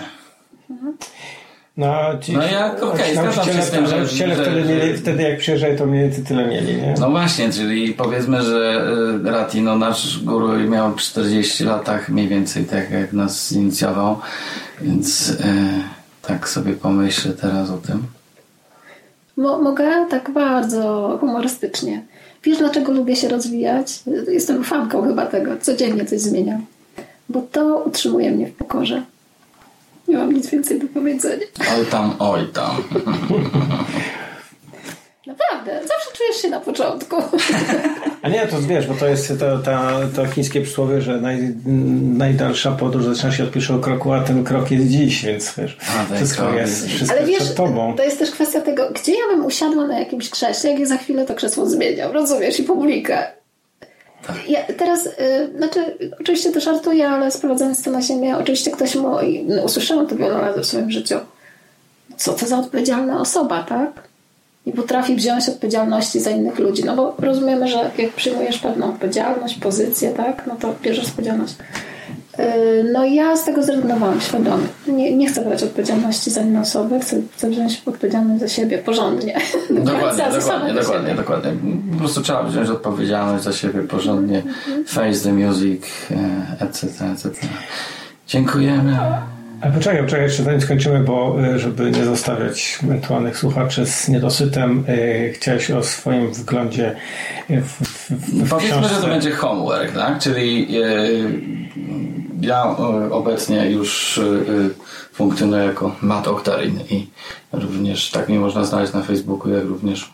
No, ci, no jak, okej, okay, zgadzam się z tym, że... Nauczyciele wtedy, mieli, wtedy jak przyjeżdżali, to mniej więcej tyle mieli, nie? No właśnie, czyli powiedzmy, że e, Rati, no nasz guru miał 40 latach mniej więcej tak jak nas inicjował, więc e, tak sobie pomyślę teraz o tym. Mo mogę tak bardzo humorystycznie. Wiesz, dlaczego lubię się rozwijać? Jestem fanką chyba tego. Codziennie coś zmieniam. Bo to utrzymuje mnie w pokorze. Nie mam nic więcej do powiedzenia. Oj tam, oj tam. Naprawdę, zawsze czujesz się na początku. A nie, to wiesz, bo to jest to, to, to chińskie przysłowie, że naj, najdalsza podróż zaczyna się od pierwszego kroku, a ten krok jest dziś, więc wiesz, a, wszystko jest wszystko Ale wiesz, przed tobą. To jest też kwestia tego, gdzie ja bym usiadła na jakimś krześle, jak za chwilę to krzesło zmieniał, rozumiesz, i publikę. Ja teraz, y, znaczy, oczywiście to żartuję, ale sprowadzając to na ziemię, oczywiście ktoś mój, no, usłyszałam to wiele razy w swoim życiu. Co to za odpowiedzialna osoba, tak? Nie potrafi wziąć odpowiedzialności za innych ludzi. No bo rozumiemy, że jak przyjmujesz pewną odpowiedzialność, pozycję, tak? No to bierzesz odpowiedzialność. Yy, No ja z tego zrezygnowałam świadomie. Nie, nie chcę brać odpowiedzialności za inne osoby, chcę, chcę wziąć odpowiedzialność za siebie porządnie. Dokładnie, dokładnie, do dokładnie, dokładnie. Po prostu trzeba wziąć odpowiedzialność za siebie porządnie. Face the music, e, etc., etc. Dziękujemy. Ale poczekaj, poczekaj, jeszcze zanim skończymy, bo y, żeby nie zostawiać ewentualnych słuchaczy z niedosytem, y, chciałeś o swoim wglądzie w, w, w Powiedzmy, że książce. to będzie homework, tak? Czyli e, ja e, obecnie już e, funkcjonuję jako Matt Octarin i również tak mnie można znaleźć na Facebooku, jak również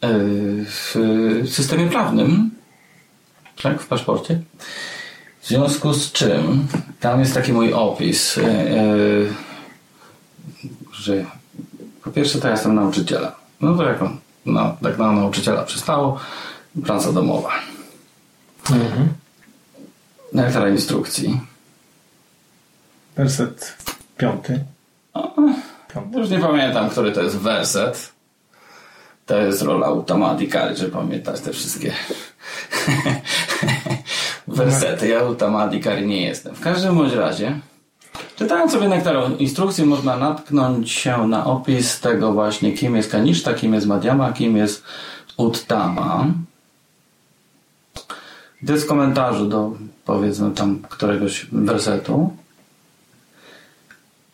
e, w systemie prawnym, tak? W paszporcie. W związku z czym tam jest taki mój opis, e, że po pierwsze to ja jestem nauczycielem. No to jak on, no, tak na nauczyciela przystało, praca domowa. Mhm. Lektara instrukcji. Werset piąty. Już nie pamiętam, który to jest werset. To jest rola automatikali, żeby pamiętać te wszystkie wersety. Ja automatikali nie jestem. W każdym bądź razie, czytając sobie nektarą instrukcji, można natknąć się na opis tego właśnie, kim jest Kaniszta, kim jest Madiama, kim jest Uttama. To jest w komentarzu do, powiedzmy tam, któregoś wersetu.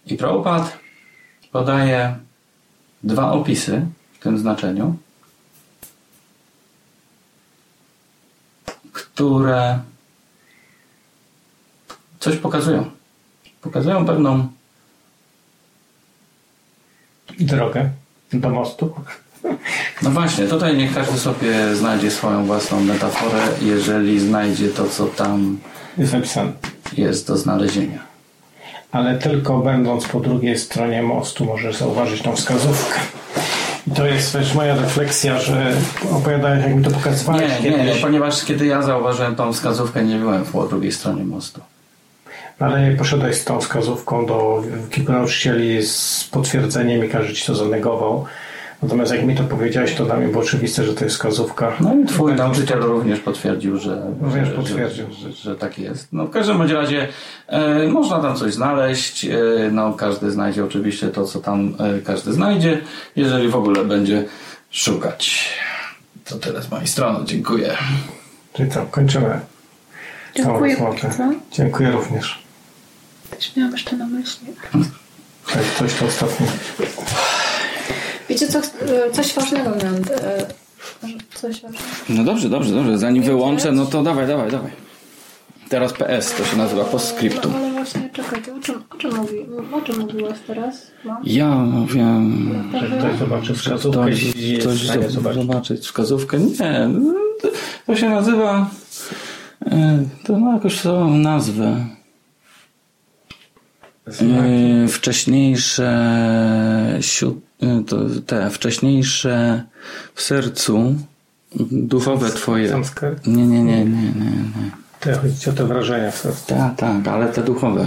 I Prabhupada podaje dwa opisy w tym znaczeniu, które coś pokazują. Pokazują pewną Drogę do mostu. No właśnie, tutaj niech każdy sobie znajdzie swoją własną metaforę, jeżeli znajdzie to, co tam Jest napisane. jest do znalezienia. Ale tylko będąc po drugiej stronie mostu możesz zauważyć tą wskazówkę. I to jest też moja refleksja, że opowiadałeś, jak mi to pokazywałeś Nie, nie, nie, kiedyś. ponieważ kiedy ja zauważyłem tą wskazówkę, nie byłem po drugiej stronie mostu. Ale poszedłeś z tą wskazówką do kilku nauczycieli z potwierdzeniem i każdy ci to zanegował. Natomiast jak mi to powiedziałeś, to dla mnie było oczywiste, że to jest wskazówka. No i twój nauczyciel również potwierdził, że, Również że, potwierdził. Że, że, że tak jest. No w każdym bądź razie e, można tam coś znaleźć. E, no każdy znajdzie oczywiście to, co tam e, każdy znajdzie, jeżeli w ogóle będzie szukać. To tyle z mojej strony. Dziękuję. Czyli co, kończymy. Dziękuję. Dziękuję również. Też miałam jeszcze na myśli. Tak, coś to ostatnie. Wiecie co, coś ważnego miałam. e, Coś ważnego. No dobrze, dobrze, dobrze. Zanim wyłączę, no to dawaj, dawaj, dawaj. Teraz PS, to się nazywa postscriptum. No, ale właśnie, czekajcie, o czym, o czym, mówi, o czym mówiłaś teraz? No. Ja mówiłem, Że ktoś zobaczy wskazówkę ktoś, ktoś zobaczyć. zobaczyć wskazówkę. Nie, to- to się nazywa, e, to ma jakąś swoją nazwę. E, Wcześniejsze, siu- to, te wcześniejsze w sercu, duchowe twoje. Sanskryt? Nie, nie, nie, nie, nie. nie. To chodzi ci o te wrażenia w sercu. Tak, tak, ale te duchowe.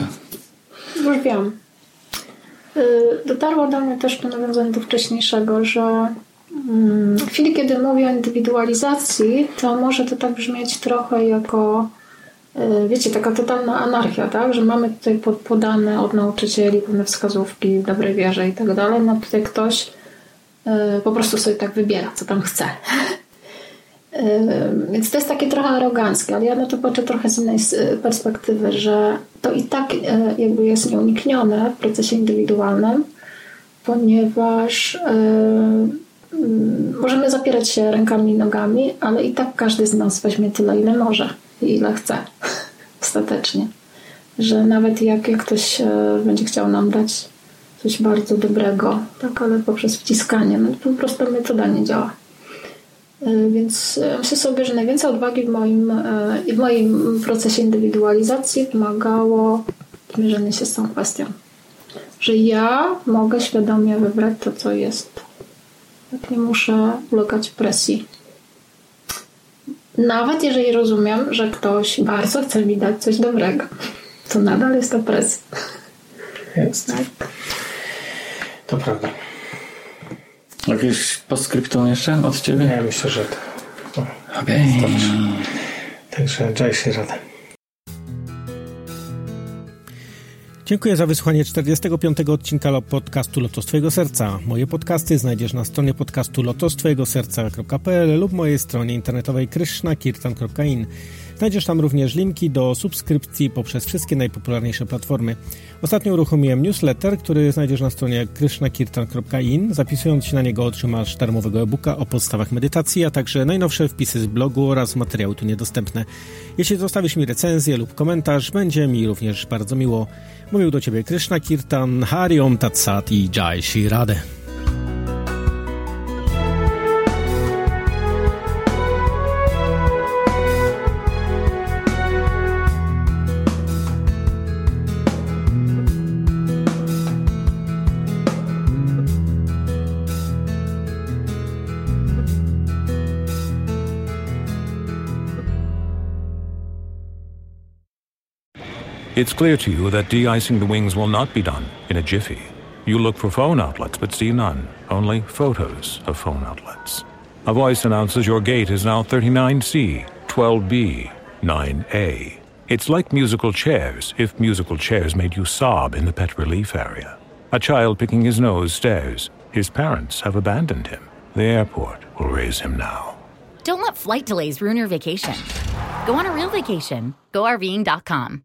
Już wiem. Y, Dotarło do mnie też to nawiązanie do wcześniejszego, że mm, w chwili, kiedy mówię o indywidualizacji, to może to tak brzmieć trochę jako y, wiecie, taka totalna anarchia, tak? Że mamy tutaj pod- podane od nauczycieli pewne wskazówki w dobrej wierze i tak dalej. No tutaj ktoś y, po prostu sobie tak wybiera, co tam chce. Yy, Więc to jest takie trochę aroganckie, ale ja na to patrzę trochę z innej perspektywy, że to i tak jakby jest nieuniknione w procesie indywidualnym, ponieważ możemy zapierać się rękami i nogami, ale i tak każdy z nas weźmie tyle, ile może ile chce ostatecznie. Że nawet jak, jak ktoś yy, będzie chciał nam dać coś bardzo dobrego, tak, ale poprzez wciskanie, no to po prostu metoda nie działa. Y, Więc y, myślę sobie, że najwięcej odwagi w moim, w moim procesie indywidualizacji wymagało zmierzenie się z tą kwestią. Że ja mogę świadomie wybrać to, co jest. Tak nie muszę ulegać presji. Nawet jeżeli rozumiem, że ktoś bardzo chce mi dać coś dobrego, to nadal jest to presja. Jest. Tak? To prawda. Jakieś postscriptum jeszcze od Ciebie? Ja myślę, że to. Okej. Także Jai się Radę. Dziękuję za wysłuchanie 45. odcinka podcastu Lotos Twojego Serca. Moje podcasty znajdziesz na stronie podcastu lotostwojegoserca.pl lub mojej stronie internetowej krishnakirtan.in. Znajdziesz tam również linki do subskrypcji poprzez wszystkie najpopularniejsze platformy. Ostatnio uruchomiłem newsletter, który znajdziesz na stronie krishnakirtan.in. Zapisując się na niego otrzymasz darmowego e-booka o podstawach medytacji, a także najnowsze wpisy z blogu oraz materiały tu niedostępne. Jeśli zostawisz mi recenzję lub komentarz, będzie mi również bardzo miło. Mówił do Ciebie Krishna Kirtan, Hariom Tatsat i Jai Shri. It's clear to you that de-icing the wings will not be done in a jiffy. You look for phone outlets, but see none, only photos of phone outlets. A voice announces your gate is now 39C, 12B, 9A. It's like musical chairs, if musical chairs made you sob in the pet relief area. A child picking his nose stares. His parents have abandoned him. The airport will raise him now. Don't let flight delays ruin your vacation. Go on a real vacation. GoRVing.com.